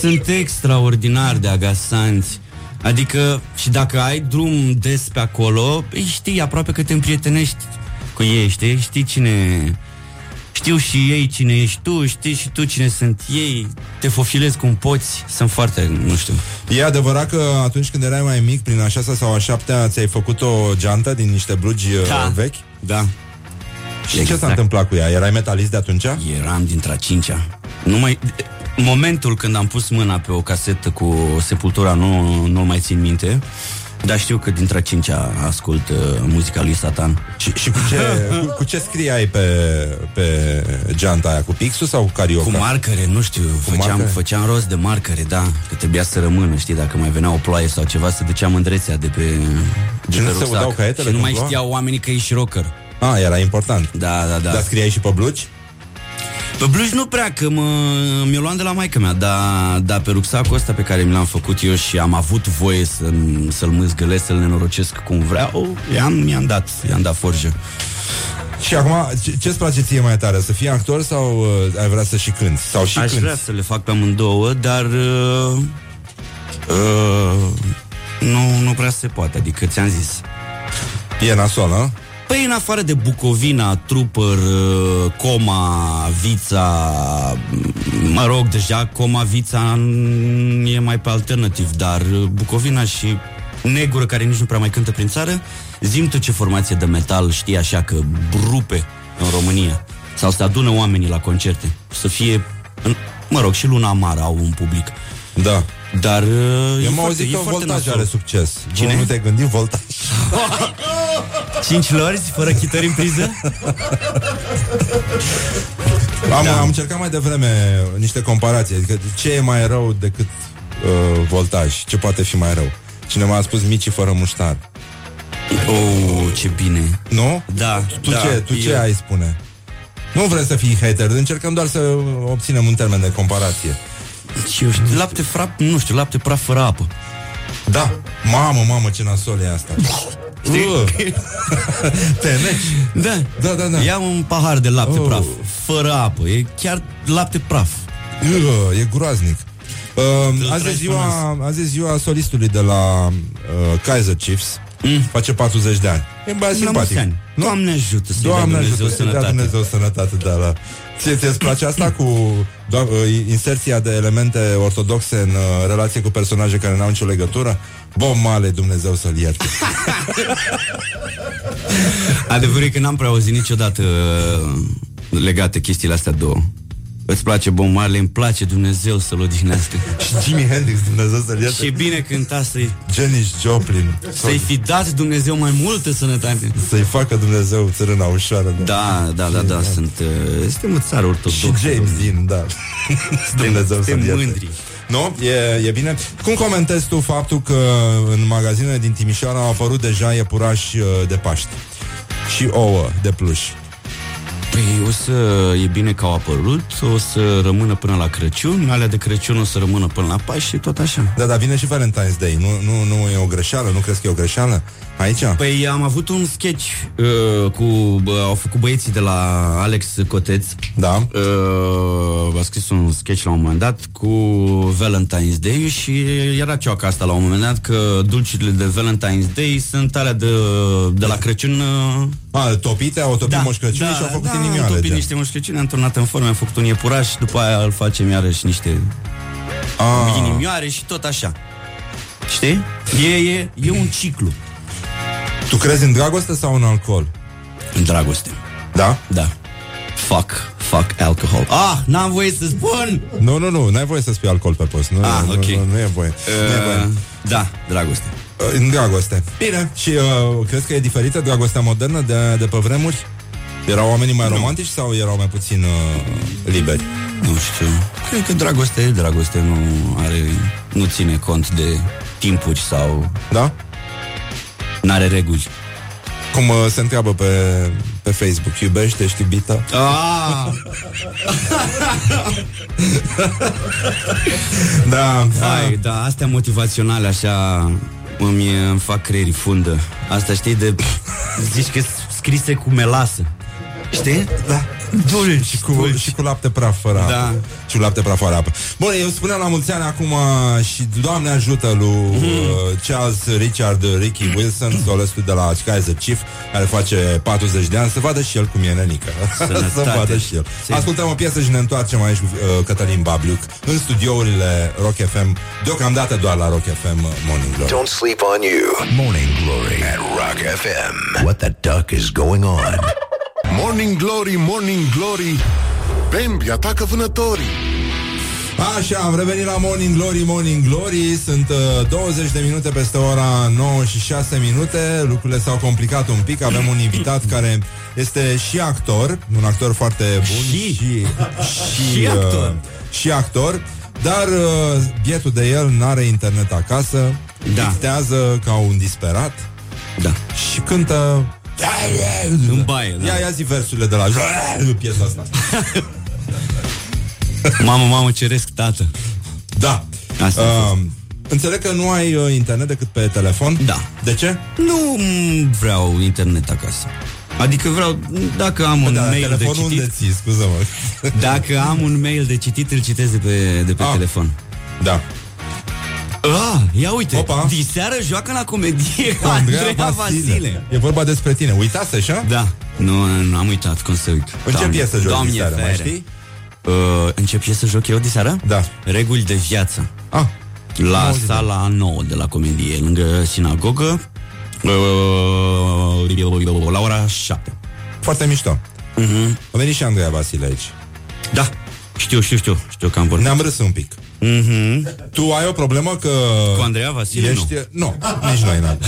Sunt extraordinar de agasanți. Adică, și dacă ai drum des pe acolo, îi știi aproape că te împrietenești cu ei, știi? Știi cine... Știu și ei cine ești tu, știi și tu cine sunt ei, te fofilezi cum poți, sunt foarte, nu știu. E adevărat că atunci când erai mai mic, prin a șasea sau a șaptea, ți-ai făcut o geantă din niște blugi da. vechi? Da. Și ce Exact. s-a întâmplat cu ea? Erai metalist de atunci? Eram dintre a cincea. Nu mai... Momentul când am pus mâna pe o casetă cu Sepultura nu, nu mai țin minte, dar știu că dintre a cincea ascult uh, muzica lui Satan. Și, și cu, ce, cu, cu ce scriai pe, pe geanta aia? Cu pixul sau cu carioca? Cu marcare, nu știu, făceam, marcare? făceam rost de marcare, da, că trebuia să rămână, știi, dacă mai venea o ploaie sau ceva, să duceam îndrețea de pe, de Și pe nu se rucsac. udau caietele Și nu când mai ploua? știau oamenii că ești rocker. Ah, era important. Da, da, da. Dar scriai și pe blugi? Pe blugi nu prea, că mă, mi-o luam de la maica mea, dar, dar pe rucsacul ăsta pe care mi l-am făcut eu și am avut voie să, să-l mâzgălesc, să-l nenorocesc cum vreau, i-am, i-am dat, i-am dat forjă. Și acum, ce- ce-ți place ție mai tare? Să fii actor sau uh, ai vrea să și cânti? Sau și Aș cânti? vrea să le fac pe amândouă, dar uh, uh, nu, nu prea se poate, adică ți-am zis. E nasol, nu? Păi în afară de Bucovina, Trooper, uh, Coma, Vița, m- mă rog, deja Coma, Vița mm, e mai pe alternativ, dar uh, Bucovina și Negură, care nici nu prea mai cântă prin țară, zim tu ce formație de metal știi așa că rupe în România sau să adună oamenii la concerte, să fie, în, mă rog, și Luna Amară au un public. Da. Dar uh, Eu e m-au foarte, auzit e că foarte voltaj nasol. are succes. Cine? Nu, nu te-ai gândit voltaj? Cinci lorzi, fără chitări în priză? Am, da. am încercat mai devreme niște comparații. Adică ce e mai rău decât uh, voltaj? Ce poate fi mai rău? Cineva a spus micii fără muștar. Oh, ce bine. Nu? Da, Tu da, ce, tu ce eu- ai spune? Nu vrem să fii hater, încercăm doar să obținem un termen de comparație. Și eu știu, lapte frap, nu știu, lapte praf fără apă. Da. Mamă, mamă, ce nasol e asta. Uh. Te neci. Da, Da, da, da. Ia un pahar de lapte Oh. praf, fără apă. E chiar lapte praf. Uh, e groaznic. Uh, azi, e ziua, azi e ziua solistului de la uh, Kaiser Chiefs. Mm. Face 40 de ani. E un băiat simpatic. Nu? Doamne ajută să Doamne Dumnezeu ajută să dea sănătate. Dumnezeu sănătate, da, la... Ție ți place asta cu do- uh, inserția de elemente ortodoxe în uh, relație cu personaje care n-au nicio legătură? Bom male, Dumnezeu să-l ierte. Adevărul e că n-am prea auzit niciodată uh, legate chestiile astea două. Îți place Bob Marley, îmi place Dumnezeu să-l odihnească. Și Jimi Hendrix, Dumnezeu să-l ierte. Și e bine cânta să-i, Janis Joplin. să-i fi dat Dumnezeu mai multă sănătate. Să-i facă Dumnezeu țărâna ușoară. Da, da, da, da, sunt... Uh, suntem o țară ortodoxă. Și James Dean, da. Dumnezeu suntem să-l ierte. mândri. Nu? E, e bine. Cum comentezi tu faptul că în magazinele din Timișoara au apărut deja iepurași uh, de Paști și ouă de pluș? Păi o să e bine că au apărut, o să rămână până la Crăciun, alea de Crăciun o să rămână până la Paști și tot așa. Da, dar vine și Valentine's Day. Nu, nu, nu e o greșeală? Nu crezi că e o greșeală? Aici? Păi am avut un sketch uh, cu, uh, au făcut băieții de la Alex Coteț. Da. Uh, a scris un sketch la un moment dat cu Valentine's Day și era cioaca asta la un moment dat că dulciurile de Valentine's Day sunt alea de, de la Crăciun uh, A, topite, au topit Moș Crăciun și au făcut da, inimioare. am topit gen. niște Moș Crăciun, am turnat în formă, am făcut un iepuraș, după aia îl facem iarăși niște Ah, inimioare și tot așa. Știi? E, e, e un ciclu tu crezi în dragoste sau în alcool? în dragoste. Da? Da. Fuck, fuck alcohol. Ah, n-am voie să spun! Nu, nu, nu, n-ai voie să spui alcool pe post. Nu, Ah, nu, ok. nu, nu e voie. nu e voie. Uh, da, dragoste. Uh, În dragoste. Bine. Și uh, crezi că e diferită dragostea modernă de, de pe vremuri? Erau oamenii mai romantici sau erau mai puțin uh, liberi? Nu știu. Cred că dragoste e dragoste, nu are, nu ține cont de timpuri sau Da? N-are reguli. Cum uh, se întreabă pe, pe Facebook, iubește, ești iubită? Ah, Da, hai, da, astea motivaționale așa îmi, îmi fac creierii fundă. Asta știi de zici că scrise cu melasă. Știi? Da. Dulci, Și cu, și cu lapte praf fără apă. Da. Și cu lapte praf fără apă. Bun, eu spuneam la mulți ani acum uh, și Doamne ajută lui uh, Charles Richard Ricky Wilson, solestul de la Kaiser Chief, care face 40 de ani, să vadă și el cum e nenică. să Sănătate. vadă și el. Sim. Ascultăm o piesă și ne întoarcem aici cu uh, Cătălin Babliuc în studiourile Rock FM, deocamdată doar la Rock FM uh, Morning Glory. Don't sleep on you. Morning Glory at Rock FM. What the duck is going on? Morning Glory, Morning Glory Bambi atacă vânătorii Așa, am revenit la Morning Glory, Morning Glory Sunt uh, 20 de minute peste ora 9 și 6 minute Lucrurile s-au complicat un pic Avem un invitat care este și actor Un actor foarte bun Și? Și, Și actor. Uh, și actor Dar uh, bietul de el n-are internet acasă Da. Dictează ca un disperat Da. Și cântă În baie, da. Ia, ia zi versurile de la piesa asta Mamă, mamă, ceresc tată. Da. Asta a uh, înțeleg că nu ai uh, internet decât pe telefon? Da. De ce? Nu mm, vreau internet acasă. Adică vreau, dacă am un Da, mail de telefonul citit, unde ții, scuză-mă. dacă am un mail de citit, îl citesc de pe, de pe Ah. telefon. Da. Ah, ia uite, Opa. diseară joacă la comedie cu Andreea Andreea Vasile. Vasile. E vorba despre tine. Uitați așa? Da, nu, nu am uitat cum să uit. În ce piesă joci Doamne diseară, mai fere. știi? Uh, în ce piesă joc eu diseară? Da. Reguli de viață. Ah, La N-am auzit. sala 9 de la comedie, lângă sinagogă, uh, la ora 7. foarte mișto. Mhm. A venit și Andreea Vasile aici. Da, știu, știu, știu, știu că am vorbit. Ne-am râs un pic. Mhm. Tu ai o problemă că... Cu Andreea Vasile, ești... nu. nici noi n-am.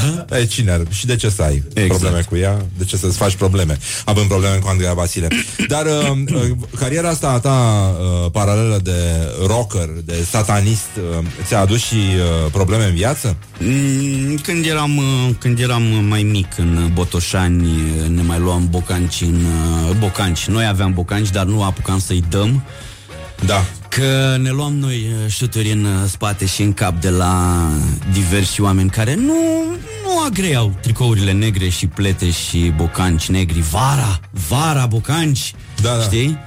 E, cine ar... Și de ce să ai Exact. probleme cu ea? De ce să-ți faci probleme? Având probleme cu Andreea Vasile. Dar uh, uh, cariera asta a ta uh, paralelă de rocker, de satanist, uh, ți-a adus și uh, probleme în viață? Mm, Când eram, uh, când eram mai mic în Botoșani, uh, ne mai luam bocanci în uh, bocanci. Noi aveam bocanci, dar nu apucam să-i dăm. Da. Că ne luam noi uh, șuturi în uh, spate și în cap de la diversi oameni care nu, nu agreau tricourile negre și plete și bocanci negri. Vara, vara, bocanci. Da, da. Știi?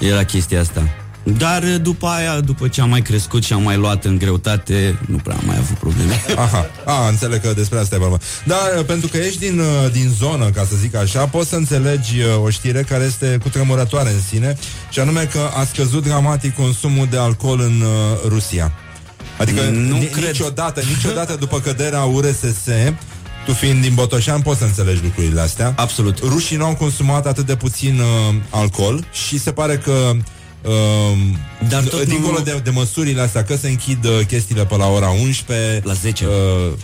Era chestia asta. Dar uh, după aia, după ce am mai crescut și am mai luat în greutate, nu prea am mai avut probleme. Aha, a, înțeleg că despre asta e vorba. Dar pentru că ești din, uh, din zonă, ca să zic așa, poți să înțelegi uh, o știre care este cutremurătoare în sine, și anume că a scăzut dramatic consumul de alcool în uh, Rusia. Adică Nu ni- cred. niciodată, niciodată după căderea URSS, tu fiind din Botoșan, poți să înțelegi lucrurile astea. Absolut. Rușii nu au consumat atât de puțin uh, alcool și se pare că uh, Dar tot dincolo nu- de, de măsurile astea, că se închid uh, chestiile pe la ora 11 La 10. Uh,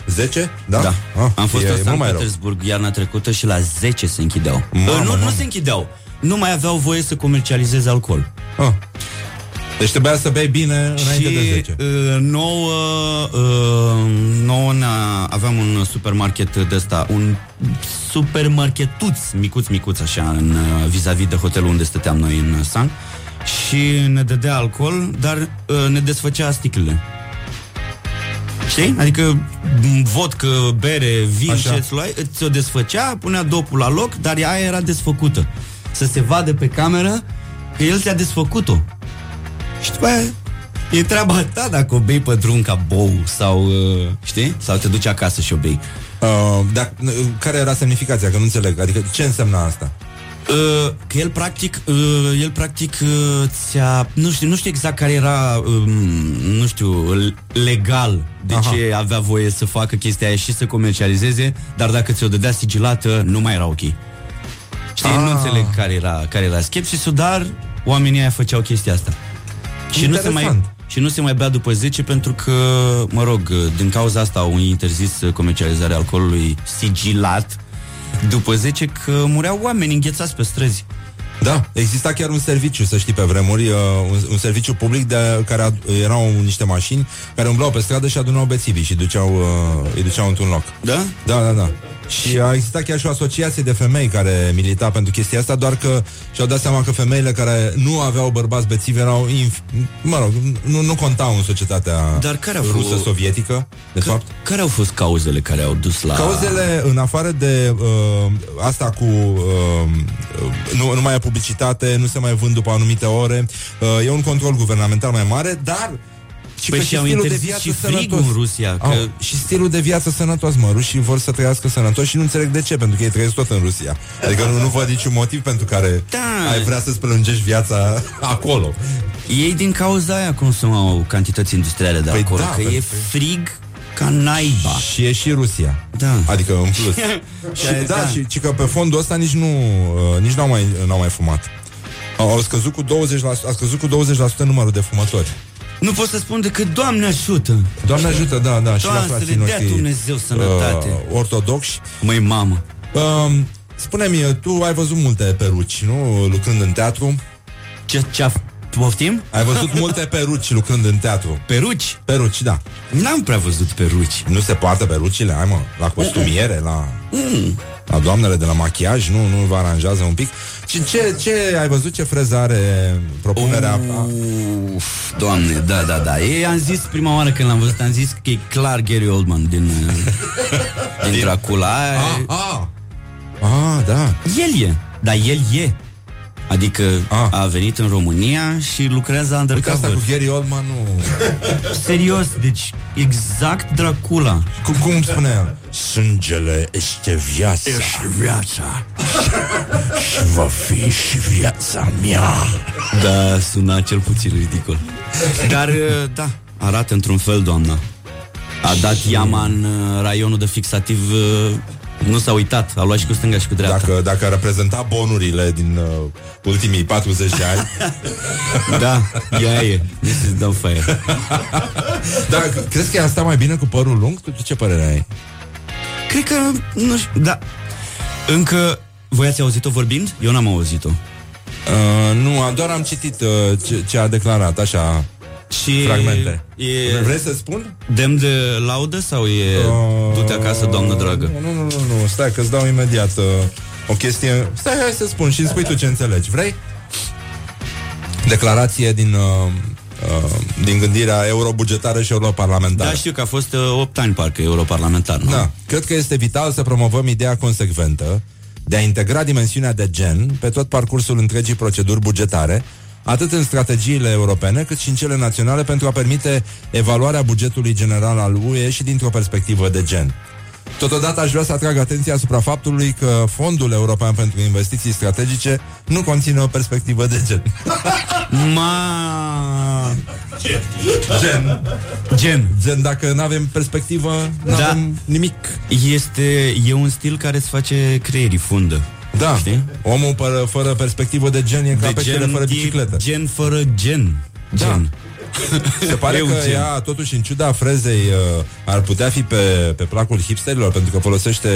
10? Da? Da. Ah, Am fost e, în e mult Sankt mai rău. Petersburg iarna trecută și la 10 se închideau. Mamă, Uh, nu, mamă. nu se închideau. Nu mai aveau voie să comercializeze alcool. Ah. Deci trebuia să bei bine înainte și de 10. Uh, nouă, uh, nouă ne-a- aveam un supermarket de ăsta, un supermarketuț, micuț, micuț așa, în, uh, vis-a-vis de hotelul unde stăteam noi în San și ne dădea alcool, dar uh, ne desfăcea sticlele. Știi? Adică m, vodcă, bere, vin, Așa. ce-ți luai, ți-o desfăcea, punea dopul la loc, dar ea era desfăcută. Să se vadă pe cameră că el ți-a desfăcut-o. Și după aia e treaba ta dacă o bei pe drum ca bou sau, uh, știi? Sau te duci acasă și o bei. Uh, dar uh, care era semnificația? Că nu înțeleg. Adică ce însemna asta? Uh, că el practic, uh, el practic uh, ți-a, nu știu, nu știu exact care era, um, nu știu, l- legal de Aha. ce avea voie să facă chestia aia și să comercializeze, dar dacă ți-o dădea sigilată, nu mai era ok. Știi, Ah. nu înțeleg care era, care era skepsisul, dar oamenii aia făceau chestia asta. Și nu, se mai, Interesant. și nu se mai bea după 10 pentru că, mă rog, din cauza asta au interzis comercializarea alcoolului sigilat după 10 că mureau oameni înghețați pe străzi. Da, exista chiar un serviciu, să știi, pe vremuri, uh, un, un serviciu public de care ad, erau niște mașini care umblau pe stradă și adunau bețivii și duceau, uh, îi duceau într-un loc. Da? Da, da, da. Și a existat chiar și o asociație de femei care milita pentru chestia asta, doar că și-au dat seama că femeile care nu aveau bărbați bețivi erau, inf- mă rog, nu, nu contau în societatea Dar care au fost- rusă sovietică, de fapt. Care au fost cauzele care au dus la... Cauzele, în afară de uh, asta cu uh, nu, nu mai e publicitate, nu se mai vând după anumite ore, uh, e un control guvernamental mai mare, dar și Păi că și au stilul de interzis viață și frigul sănătos. în Rusia, că- Au, și stilul de viață sănătos, mă, rușii vor să trăiască sănătos și nu înțeleg de ce, pentru că ei trăiesc tot în Rusia. Adică nu, nu văd niciun motiv pentru care Da. ai vrea să-ți prelungești viața acolo. Ei din cauza aia consumau cantități industriale de Păi alcool, da, că e pentru frig ca naiba. Și e și Rusia. Da. Adică în plus. și, da, Da. și, și că pe fondul ăsta nici nu uh, nici n-au mai, n-au mai fumat. Au, au scăzut cu 20%, a scăzut cu 20% numărul de fumători. Nu pot să spun decât Doamne ajută! Doamne ajută, da, da, și la Doamne, să frații le dea noștri Dumnezeu sănătate. uh, ortodoxi. Măi, mamă! Uh, spune-mi, tu ai văzut multe peruci, nu? Lucrând în teatru. Ce, ce poftim? Ai văzut multe peruci lucrând în teatru. Peruci? Peruci, da. N-am prea văzut peruci. Nu se poartă perucile, hai mă, la costumiere, la... Mm. La doamnele de la machiaj, nu, nu vă aranjează un pic. Și ce, ce ai văzut ce freză are propunerea? a- Uf, doamne, da, da, da. Ei, am zis prima oară când l-am văzut, am zis că e clar Gary Oldman din, uh, din Dracula. Ah, ah. Ah, da. El e, dar el e. Adică Ah. a venit în România și lucrează Uite asta undercover. cu Gary Oldman nu... Serios, deci exact Dracula. Cum, cum spune el? Sângele este viața Viața. și va fi și viața mea. Da, suna cel puțin ridicol. Dar, uh, da, arată într-un fel, doamna. A dat iama în uh, raionul de fixativ uh, nu s-a uitat, a luat și cu stânga și cu dreapta. Dacă, dacă ar reprezenta bonurile din uh, ultimii 40 de ani, Da, ea e. Mrs. Doubtfire. dar crezi că ea sta mai bine cu părul lung? Tu ce părere ai? Cred că, nu știu, da. Încă, voi ați auzit-o vorbind? Eu n-am auzit-o. Uh, nu, doar am citit uh, ce, ce a declarat, așa, Și fragmente. E Vrei să spun? demn de laudă sau e Uh, du-te acasă, doamnă dragă? Nu, nu, nu, nu, stai că îți dau imediat uh, o chestie. Stai, hai să spun și îmi spui tu ce înțelegi. Vrei? Declarație din, uh, uh, din gândirea eurobugetară și europarlamentară. Da, știu că a fost uh, 8 ani parcă europarlamentar, nu? Da. Cred că este vital să promovăm ideea consecventă de a integra dimensiunea de gen pe tot parcursul întregii proceduri bugetare, atât în strategiile europene, cât și în cele naționale, pentru a permite evaluarea bugetului general al UE și dintr-o perspectivă de gen. Totodată aș vrea să atrag atenția asupra faptului că Fondul European pentru Investiții Strategice nu conține o perspectivă de gen. Ma... Gen. Gen. Gen, dacă nu avem perspectivă, nu Da. avem nimic. Este, e un stil care îți face creierii fundă. Da, Știi? omul fără, fără perspectivă de gen e ca peștele fără e bicicletă. Gen fără gen. Da. Gen. Se pare Eu că gen. ea, totuși, în ciuda frezei, uh, ar putea fi pe, pe placul hipsterilor, pentru că folosește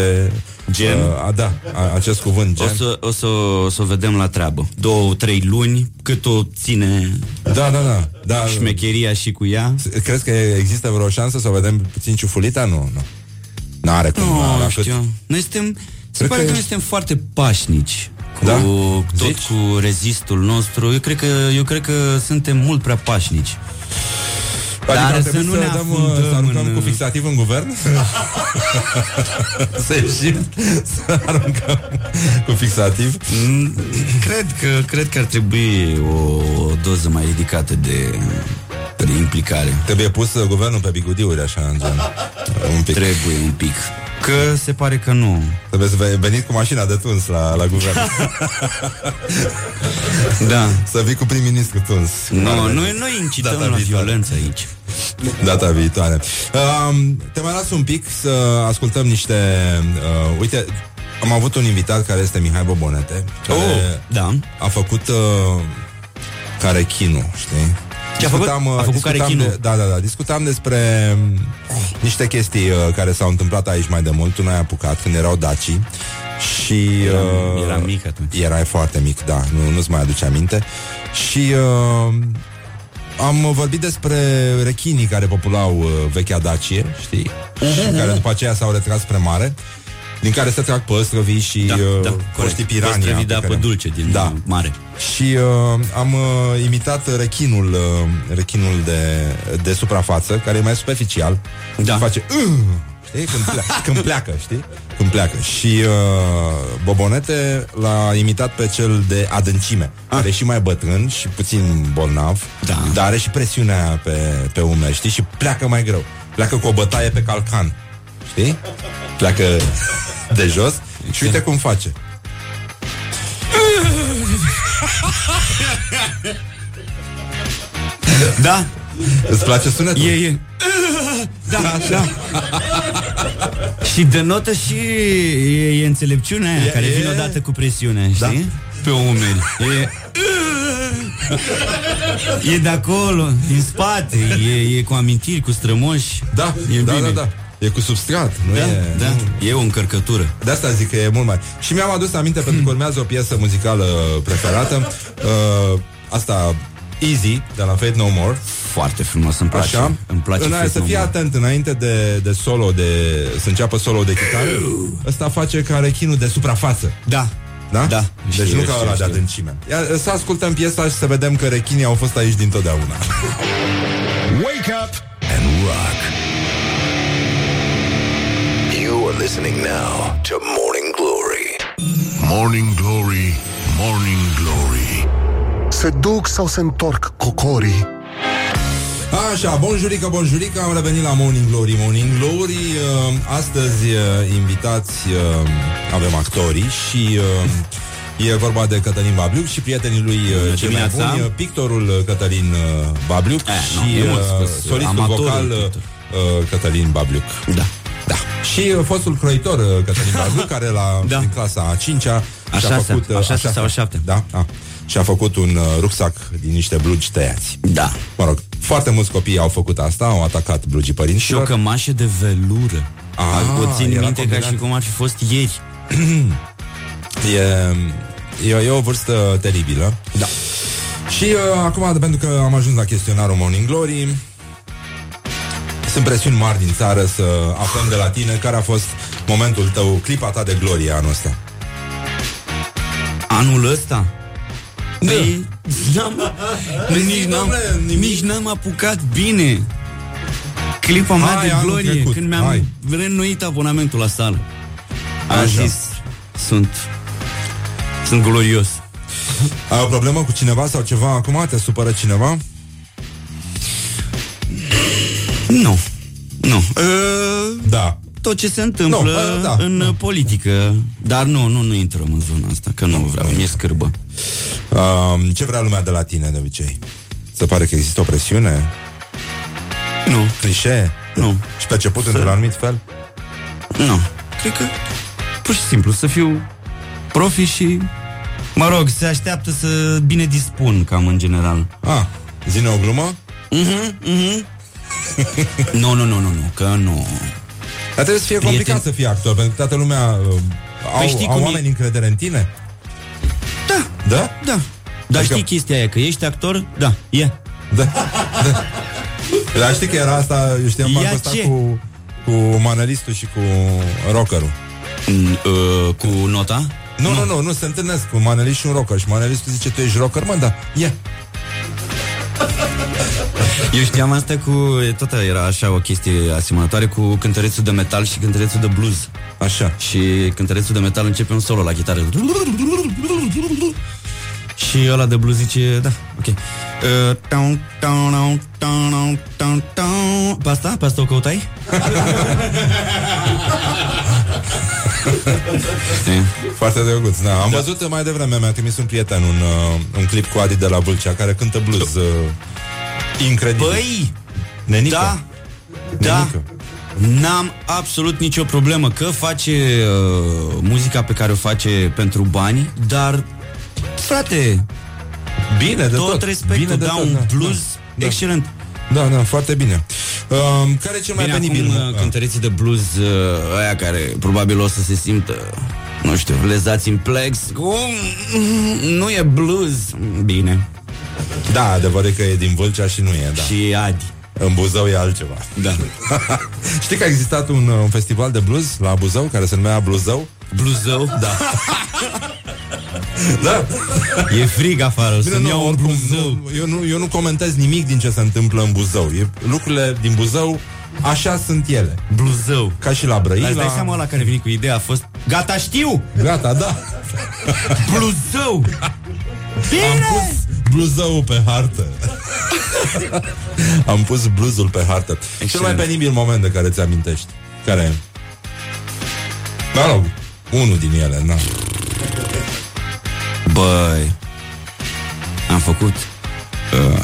Gen? Uh, a, da, a, acest cuvânt, gen. O să, o, să, o să o vedem la treabă. Două, trei luni, cât o ține Da, da, da. da. șmecheria și cu ea. Crezi că există vreo șansă să o vedem puțin ciufulita? Nu, nu. N-are cum. Nu, la- la no, cât- știu. Noi suntem... Se Cred pare că că noi ești- suntem foarte pașnici cu Da? tot Zici? cu rezistul nostru. Eu cred că eu cred că suntem mult prea pașnici. Adică Dar ar să trebui nu să, ne dăm, uh, afundăm să aruncăm în- cu fixativ în guvern? să ieșim, să aruncăm cu fixativ? Mm, Cred că, cred că ar trebui o doză mai ridicată de, de implicare. Trebuie pus uh, guvernul pe bigudiuri, așa, în gen. Un pic. Trebuie un pic. Că se pare că nu. Trebuie să ve- veniți cu mașina de tuns la, la guvern. Da. să vii cu prim-ministru tuns. Nu, noi, noi incităm Data la viitoare. violență aici. Data viitoare. Um, te mai las un pic să ascultăm niște... Uh, uite, am avut un invitat care este Mihai Bobonete, care Oh, da. a făcut uh, carechinul, știi? Ce a făcut? Discutam, uh, A făcut discutam carechinul? De, da, da, da. Discutam despre um, niște chestii uh, care s-au întâmplat aici mai de mult. Tu n-ai apucat când erau dacii. Și Eram- uh, eram mic atunci. Erai foarte mic, da, nu, nu-ți mai aduce aminte. Și uh, am vorbit despre rechinii care populau uh, vechea Dacie, știi? Și care după aceea s-au retras spre mare. Din care se trag păstrăvii și Da, uh, da, coștii corect. pirania. Păstrăvii de pe apă care- dulce din Da. da. mare. Și uh, am uh, imitat rechinul, uh, rechinul de, de suprafață, care e mai superficial. Da. Face... Uh, știi? Când, pleacă, când pleacă, știi? Când pleacă. Și uh, Bobonete l-a imitat pe cel de adâncime, ah. care e și mai bătrân și puțin bolnav, Da. dar are și presiunea pe, pe umeri, știi? Și pleacă mai greu. Pleacă cu o bătaie pe calcan. Știi? Pleacă de jos și uite cum face. Da, Îți place sunetul? e, e. Da, da. și denotă și e, e înțelepciunea aia E- care e- vine odată cu presiunea, știi? Da. Pe umeri. E, e de acolo, din spate, e, e cu amintiri, cu strămoși. Da, e da, bine. da, da. E cu substrat, nu Da, e... da, Nu. e o încărcătură. De asta zic că e mult mai... Și mi-am adus aminte pentru că urmează o piesă muzicală preferată. Uh, asta, Easy, de la Fate No More. Foarte frumos, îmi place. Așa? Îmi place În aia să Fate fii No More. atent înainte de, de solo, de, să înceapă solo de chitară. Ăsta face ca rechinul de suprafață. Da. Da? Da. Deci Știu, nu ca știu, ăla de știu. adâncime. Ia, să ascultăm piesa și să vedem că rechinii au fost aici dintotdeauna. Wake up and rock. Listening now to Morning Glory. Morning Glory, Morning Glory. Se duc sau se întorc cocorii? Așa, bonjurică, bonjurică, am revenit la Morning Glory, Morning Glory. Uh, astăzi, uh, invitați, uh, avem actorii și uh, e vorba de Cătălin Babliuc și prietenii lui uh, cei mai dimineața. buni, uh, pictorul uh, Cătălin uh, Babliuc Eh, nu, și e mult uh, spus, solistul amatorul vocal uh, pictor. uh, Cătălin Babliuc. Da. Da. Și uh, fostul croitor uh, Cătălin Babliuc, care la Da. din clasa a 5-a A și-a șasea, făcut... uh, a șasea sau a șaptea. Da, a, și-a făcut un uh, rucsac din niște blugi tăiați. Da. Mă rog, foarte mulți copii au făcut asta, au atacat blugii Și o părinților. cămașă de velură. Ah, o țin era minte ca combinat. și cum ar fi fost ieri. E, e, e o vârstă teribilă. Da. Și uh, acum, pentru că am ajuns la chestionarul Morning Glory, sunt presiuni mari din țară să aflăm de la tine care a fost momentul tău, clipa ta de glorie anul ăsta. Anul ăsta? Da. Păi, n-am, nici, n-am, domnule, nimic. nici n-am apucat bine. Clipa mea Hai, de anul glorie, trecut, când mi-am hai. reînnoit abonamentul la sală. Am Așa. zis, sunt, sunt glorios. Ai o problemă cu cineva sau ceva acum? Te supără cineva? Nu. Uh, Da. tot ce se întâmplă Nu, bă, da, în nu. politică. Dar nu, nu, nu intrăm în zona asta, că nu vreau, mi-e scârbă. Um, ce vrea lumea de la tine de obicei? Se pare că există o presiune? Nu, Clișee? Nu. Și perceput într-un anumit fel? nu. Cred că pur și simplu să fiu profi și Mă rog, se așteaptă să bine dispun cam în general. Ah, zine o glumă? Nu, nu, nu, nu, nu, că nu. Dar trebuie să fie Prieten- complicat să fii actor, pentru că toată lumea uh, au, știi au cum e? oameni încredere în tine? Da, Da? da. Dar Adică- știi chestia aia, că ești actor? Da, e. Da. da. Dar știi că era asta, eu știam Ia bancul ăsta ce? cu, cu manelistul și cu rockerul. Mm, uh, cu nota? Nu, nu, nu, nu, se întâlnesc cu manelist și un rocker și manelistul zice, tu ești rocker, mă, da, ia. Eu știam asta cu... Tot era așa o chestie asemănătoare cu cântărețul de metal și cântărețul de blues. Așa. Și cântărețul de metal începe un solo la chitară. Și ăla de blues zice, da, ok. Uh, taun, taun, taun, taun, taun, taun. Pe asta? Pe asta o căutai? Știi? Foarte drăguț, da. Am da. văzut mai devreme, mi-a trimis un prieten un, uh, un clip cu Adi de la Vâlcea, care cântă blues uh, incredibil. Băi, Nenică. da, da. Nenică. N-am absolut nicio problemă că face uh, muzica pe care o face pentru bani, dar frate, Bine de tot, tot. respectul, Bine de da, tot, un da. blues Da. excelent. Da, da, foarte bine. Uh, care e cel mai Bine, penibil? acum uh, cântăreții de blues uh, aia care probabil o să se simtă nu știu, lezați în plex Cum? Nu e blues Bine Da, adevărul e că e din Vâlcea și nu e, da. Și Adi În Buzău e altceva. Da Știi că a existat un, uh, un festival de blues la Buzău, care se numea Bluzău? Bluzău Da Da. E frig afară, o să-mi iau un oricum, bluzău nu, eu, nu, eu nu comentez nimic din ce se întâmplă în Buzău. E, lucrurile din Buzău, așa sunt ele. Bluzău Ca și la Îți dai Brăila. seama ăla care a venit cu ideea a fost Gata, știu! Gata, da. Bluzău! Am pus bluzăul pe hartă. Am pus bluzul pe hartă. Cel Excelent. mai penibil moment de care ți amintești. Care e? Mă rog, unul din ele, na. Băi Am făcut uh,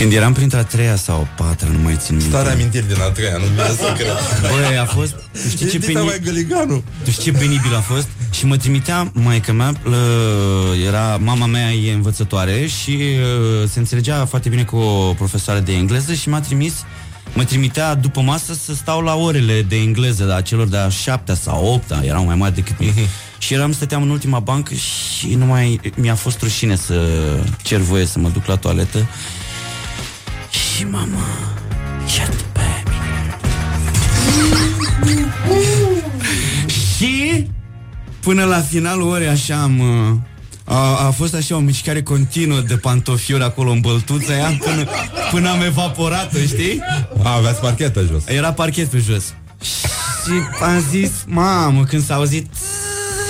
Când eram printre a treia sau a patra Nu mai țin minte Stare amintiri din a treia, nu vine să cred. Băi, a fost Tu știi ce, Dita peni... mai găliganu. tu știi ce penibil a fost? Și mă trimitea Maica mea uh, Era Mama mea e învățătoare Și uh, se înțelegea foarte bine cu o profesoară de engleză Și m-a trimis Mă trimitea după masă să stau la orele de engleză La celor de a șaptea sau opta Erau mai mari decât mine Și eram, stăteam în ultima bancă Și nu mai mi-a fost rușine să cer voie să mă duc la toaletă Și mama Iată pe Și până la finalul orei așa am... uh, A, a fost așa o mișcare continuă de pantofiori acolo în băltuța aia până, până am evaporat știi? A, aveați parchetă jos. Era parchet pe jos. Și am zis, mamă, când s-a auzit,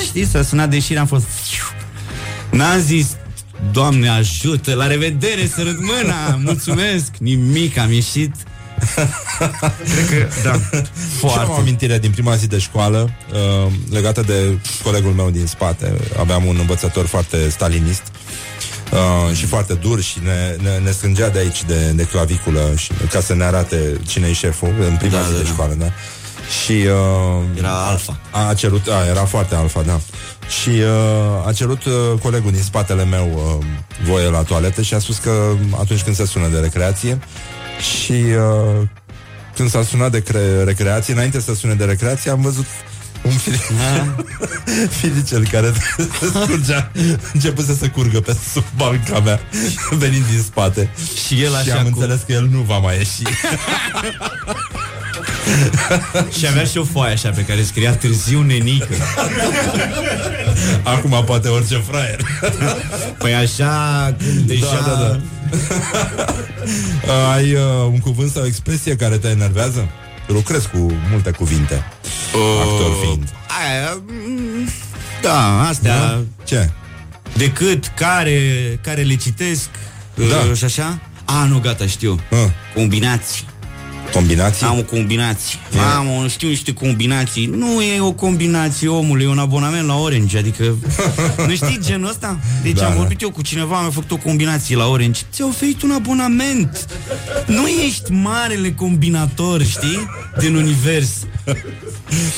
știi, s-a sunat de ieșire, am fost... N-am zis, Doamne ajută, la revedere, sărut mâna, mulțumesc, nimic, am ieșit. Cred că, da, Și am o foarte. amintire din prima zi de școală uh, legată de colegul meu din spate. Aveam un învățător foarte stalinist uh, și foarte dur și ne, ne, ne strângea de aici de, de claviculă și, ca să ne arate cine e șeful în prima Da, zi da, de da. școală. Da? Și uh, Era alfa. a cerut, a, era foarte alfa, da. Și uh, a cerut uh, colegul din spatele meu uh, voie la toaletă și a spus că atunci când se sună de recreație și uh, când s-a sunat de cre- recreație, înainte să sune de recreație, am văzut un fil- filicel care scurgea, începuse să curgă pe sub banca mea, venind din spate. Și el și așa am cu... înțeles că el nu va mai ieși. Și avea și o foaie așa pe care scria târziu nenică. Acum poate orice fraier. Păi așa, când deja... Da, da, da. Uh, Ai uh, un cuvânt sau o expresie care te enervează? Lucrez cu multe cuvinte, actor fiind. Aia, mm, da, astea... Da? Ce? decât care, care le citesc Da. uh, și așa. A, nu, gata, știu. Ah. Combinații. Combinații? Am o combinație. Am, știu niște combinații. Nu e o combinație, omule, e un abonament la Orange. Adică, nu știi genul ăsta? Deci Da, am da. vorbit eu cu cineva, mi-a făcut o combinație la Orange. Ți-a oferit un abonament. Nu ești marele combinator, știi? Din univers.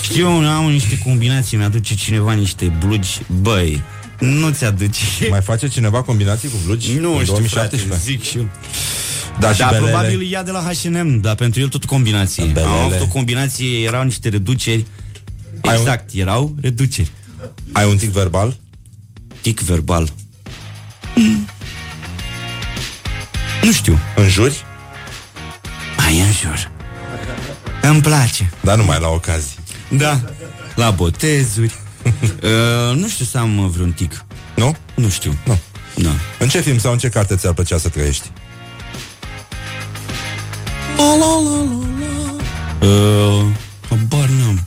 Știu, eu am niște combinații, mi-aduce cineva niște blugi. Băi, nu ți-aduce. Mai face cineva combinații cu blugi? Nu în știu, 2017? frate, zic și eu. Da, și Da, belele. probabil ia de la H&M, dar pentru el tot combinații. Belele. Am avut o combinație, erau niște reduceri. Ai un- Exact, erau reduceri. Ai un tic verbal? Tic verbal. Mm. Nu știu. În juri? Mai în jur. Îmi place. Dar numai la ocazii. Da. La botezuri. uh, nu știu să am uh, vreun tic. Nu? Nu știu. Nu. Da. În ce film sau în ce carte ți-ar plăcea să trăiești? Uh, habar n-am.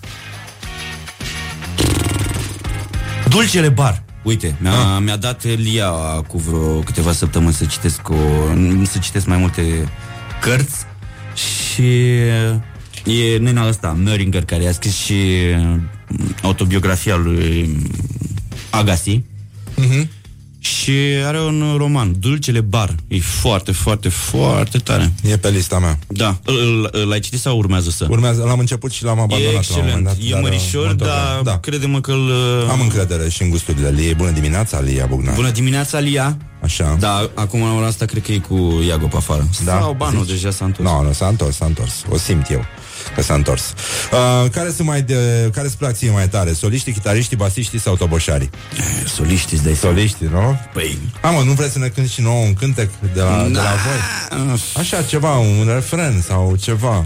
Dulcele bar. Uite, mi-a, Ah. mi-a dat Lia cu vreo câteva săptămâni să citesc o, să citesc mai multe cărți și e nena ăsta, Möringer, care a scris și mm, autobiografia lui Agassi. Și are un roman, Dulcele Bar. E foarte, foarte, foarte tare. E pe lista mea. Da. Îl- îl- L-ai citit sau urmează să? Urmează, l-am început și l-am abandonat E la un moment excelent. dat. e mărișor, mă întorc la- dar Da. crede-mă că îl... uh, Am încredere și în gusturile Liei. Bună dimineața, Lia Bugna. Bună dimineața, Lia. Așa. Da, acum la ora asta cred că e cu Iago pe afară. Da, Sau banul zici? deja s-a întors. Nu, nu, s-a întors, s-a întors. O simt eu că s-a întors. Uh, care sunt mai de, care îți plac ție mai tare? Soliștii, chitariștii, basiștii sau toboșarii? Eh, Soliști îți dai seama. Soliștii, nu? Păi... A, mă, nu vreți să ne cânti și nouă un cântec de la, de la voi? Așa, ceva, un refren sau ceva.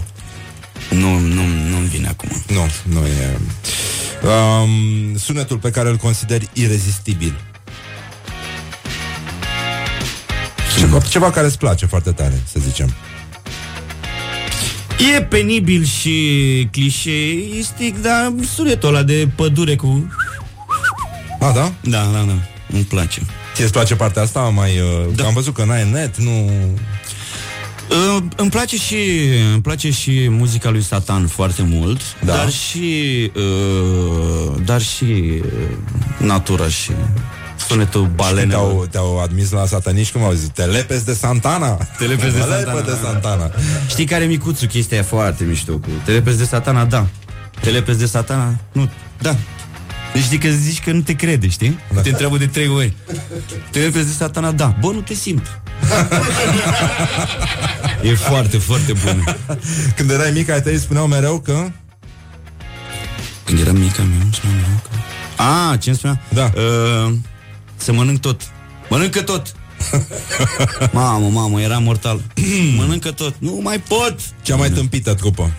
Nu, nu, nu-mi vine acum. Nu, nu e... Um, sunetul pe care îl consideri irezistibil. Ceva, ceva care îți place foarte tare, să zicem. E penibil și clișeistic, dar sunetul ăla de pădure cu... A, da? Da, da, da. Îmi place. Ție îți place partea asta? Mai, uh, Da. Am văzut că n-ai net, nu... Uh, îmi place și îmi place și muzica lui Satan foarte mult, Da. dar și uh, dar și uh, natura și sunetul balenelor. Te-au, te-au admis la sataniști, cum au zis? Te lepezi de Santana? Te lepezi de Te Santana. lepezi de Santana. Știi care e micuțul chestia e foarte mișto cu Te lepezi de satana, da Te lepezi de satana, nu, da deci știi că zici că nu te crede, știi? Da. Te întreabă de trei ori Te lepezi de satana, da Bă, nu te simt E foarte, foarte bun Când erai mic, ai tăi spuneau mereu că... Când eram mică, mi îmi spunea mereu că... A, ce îmi spunea? Da. Uh, să mănânc tot Mănâncă tot Mamă, mamă, era mortal Mănâncă tot, nu mai pot Cea mai tâmpită trupă.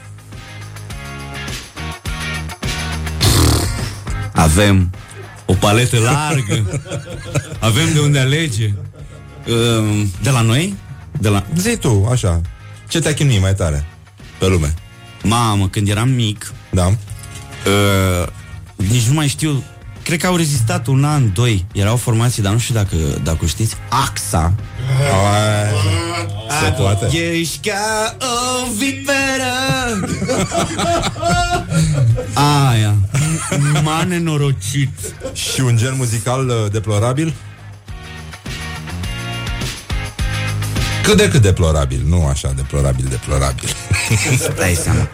Avem o paletă largă Avem de unde alege Uh, De la noi? De la... Zi tu, așa. Ce te-a chinuit mai tare pe lume? Mamă, când eram mic Da? uh, Nici nu mai știu Cred că au rezistat un an, doi. Erau formații, dar nu știu dacă, dacă o știți AXA Ai, se poate. Ești ca o viperă. Aia. M-a nenorocit. Și un gen muzical uh, deplorabil? Cât de cât deplorabil, nu așa deplorabil, deplorabil. Îți dai seama.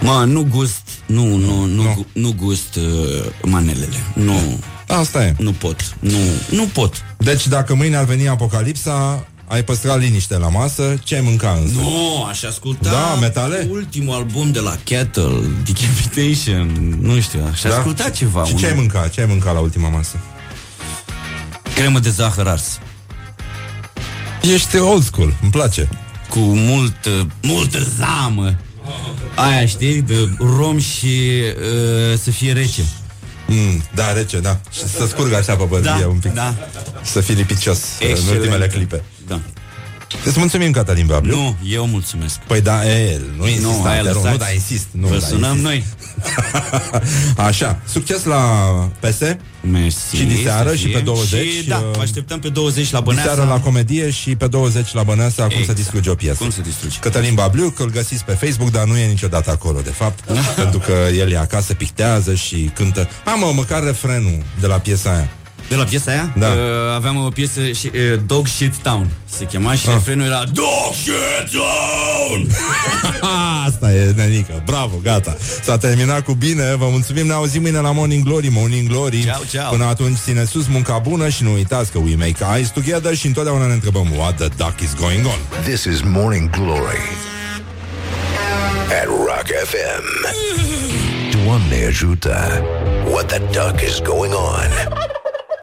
Mă, nu gust Nu, nu, nu, nu. nu gust uh, manelele Nu, Asta e. nu pot Nu, nu pot Deci dacă mâine ar veni apocalipsa, ai păstrat liniște la masă, ce ai mânca însă? Nu, aș asculta Da, metale? Ultimul album de la Kettle Decapitation Nu știu, aș Da? asculta ceva Și ce ai unul. mânca? Ce ai mânca la ultima masă? Cremă de zahăr ars Ești old school, îmi place. Cu mult, multă zamă Aia știi, de rom și uh, să fie rece Mm, da, rece, da. Și să scurgă așa pe bărbie un pic. da Să fii lipicios în Excelent. ultimele clipe. Da Îți mulțumim, Cătălin Babliu. Nu, eu mulțumesc. Păi da, e, nu insist, Nu, hai, te rog, lăsați. nu, da, insist. Nu, Vă da, sunăm insist. noi. Așa, succes la PS, Mersi. Și diseară să și fie. pe 20, Și, da, uh, vă așteptăm pe 20 la Băneasa. diseară la comedie și pe 20 la Băneasa, cum Exact. să distruge o piesă. Cum să distrugi. Cătălin Babliu, că îl găsiți pe Facebook, dar nu e niciodată acolo, de fapt, pentru că el e acasă, pictează și cântă. Ha, mă, măcar refrenul de la piesa aia. De la piesa aia? Da. Uh, aveam o piesă și, uh, Dog Shit Town Se chema și Ah. refrenul era Dog Shit Town Asta e, nenică, bravo, gata S-a terminat cu bine, vă mulțumim Ne auzim mâine la Morning Glory, Morning Glory Ciao, ciao. Până atunci ține sus munca bună Și nu uitați că we make eyes together Și întotdeauna ne întrebăm What the duck is going on This is Morning Glory at Rock FM. Doamne ajută! What the duck is going on?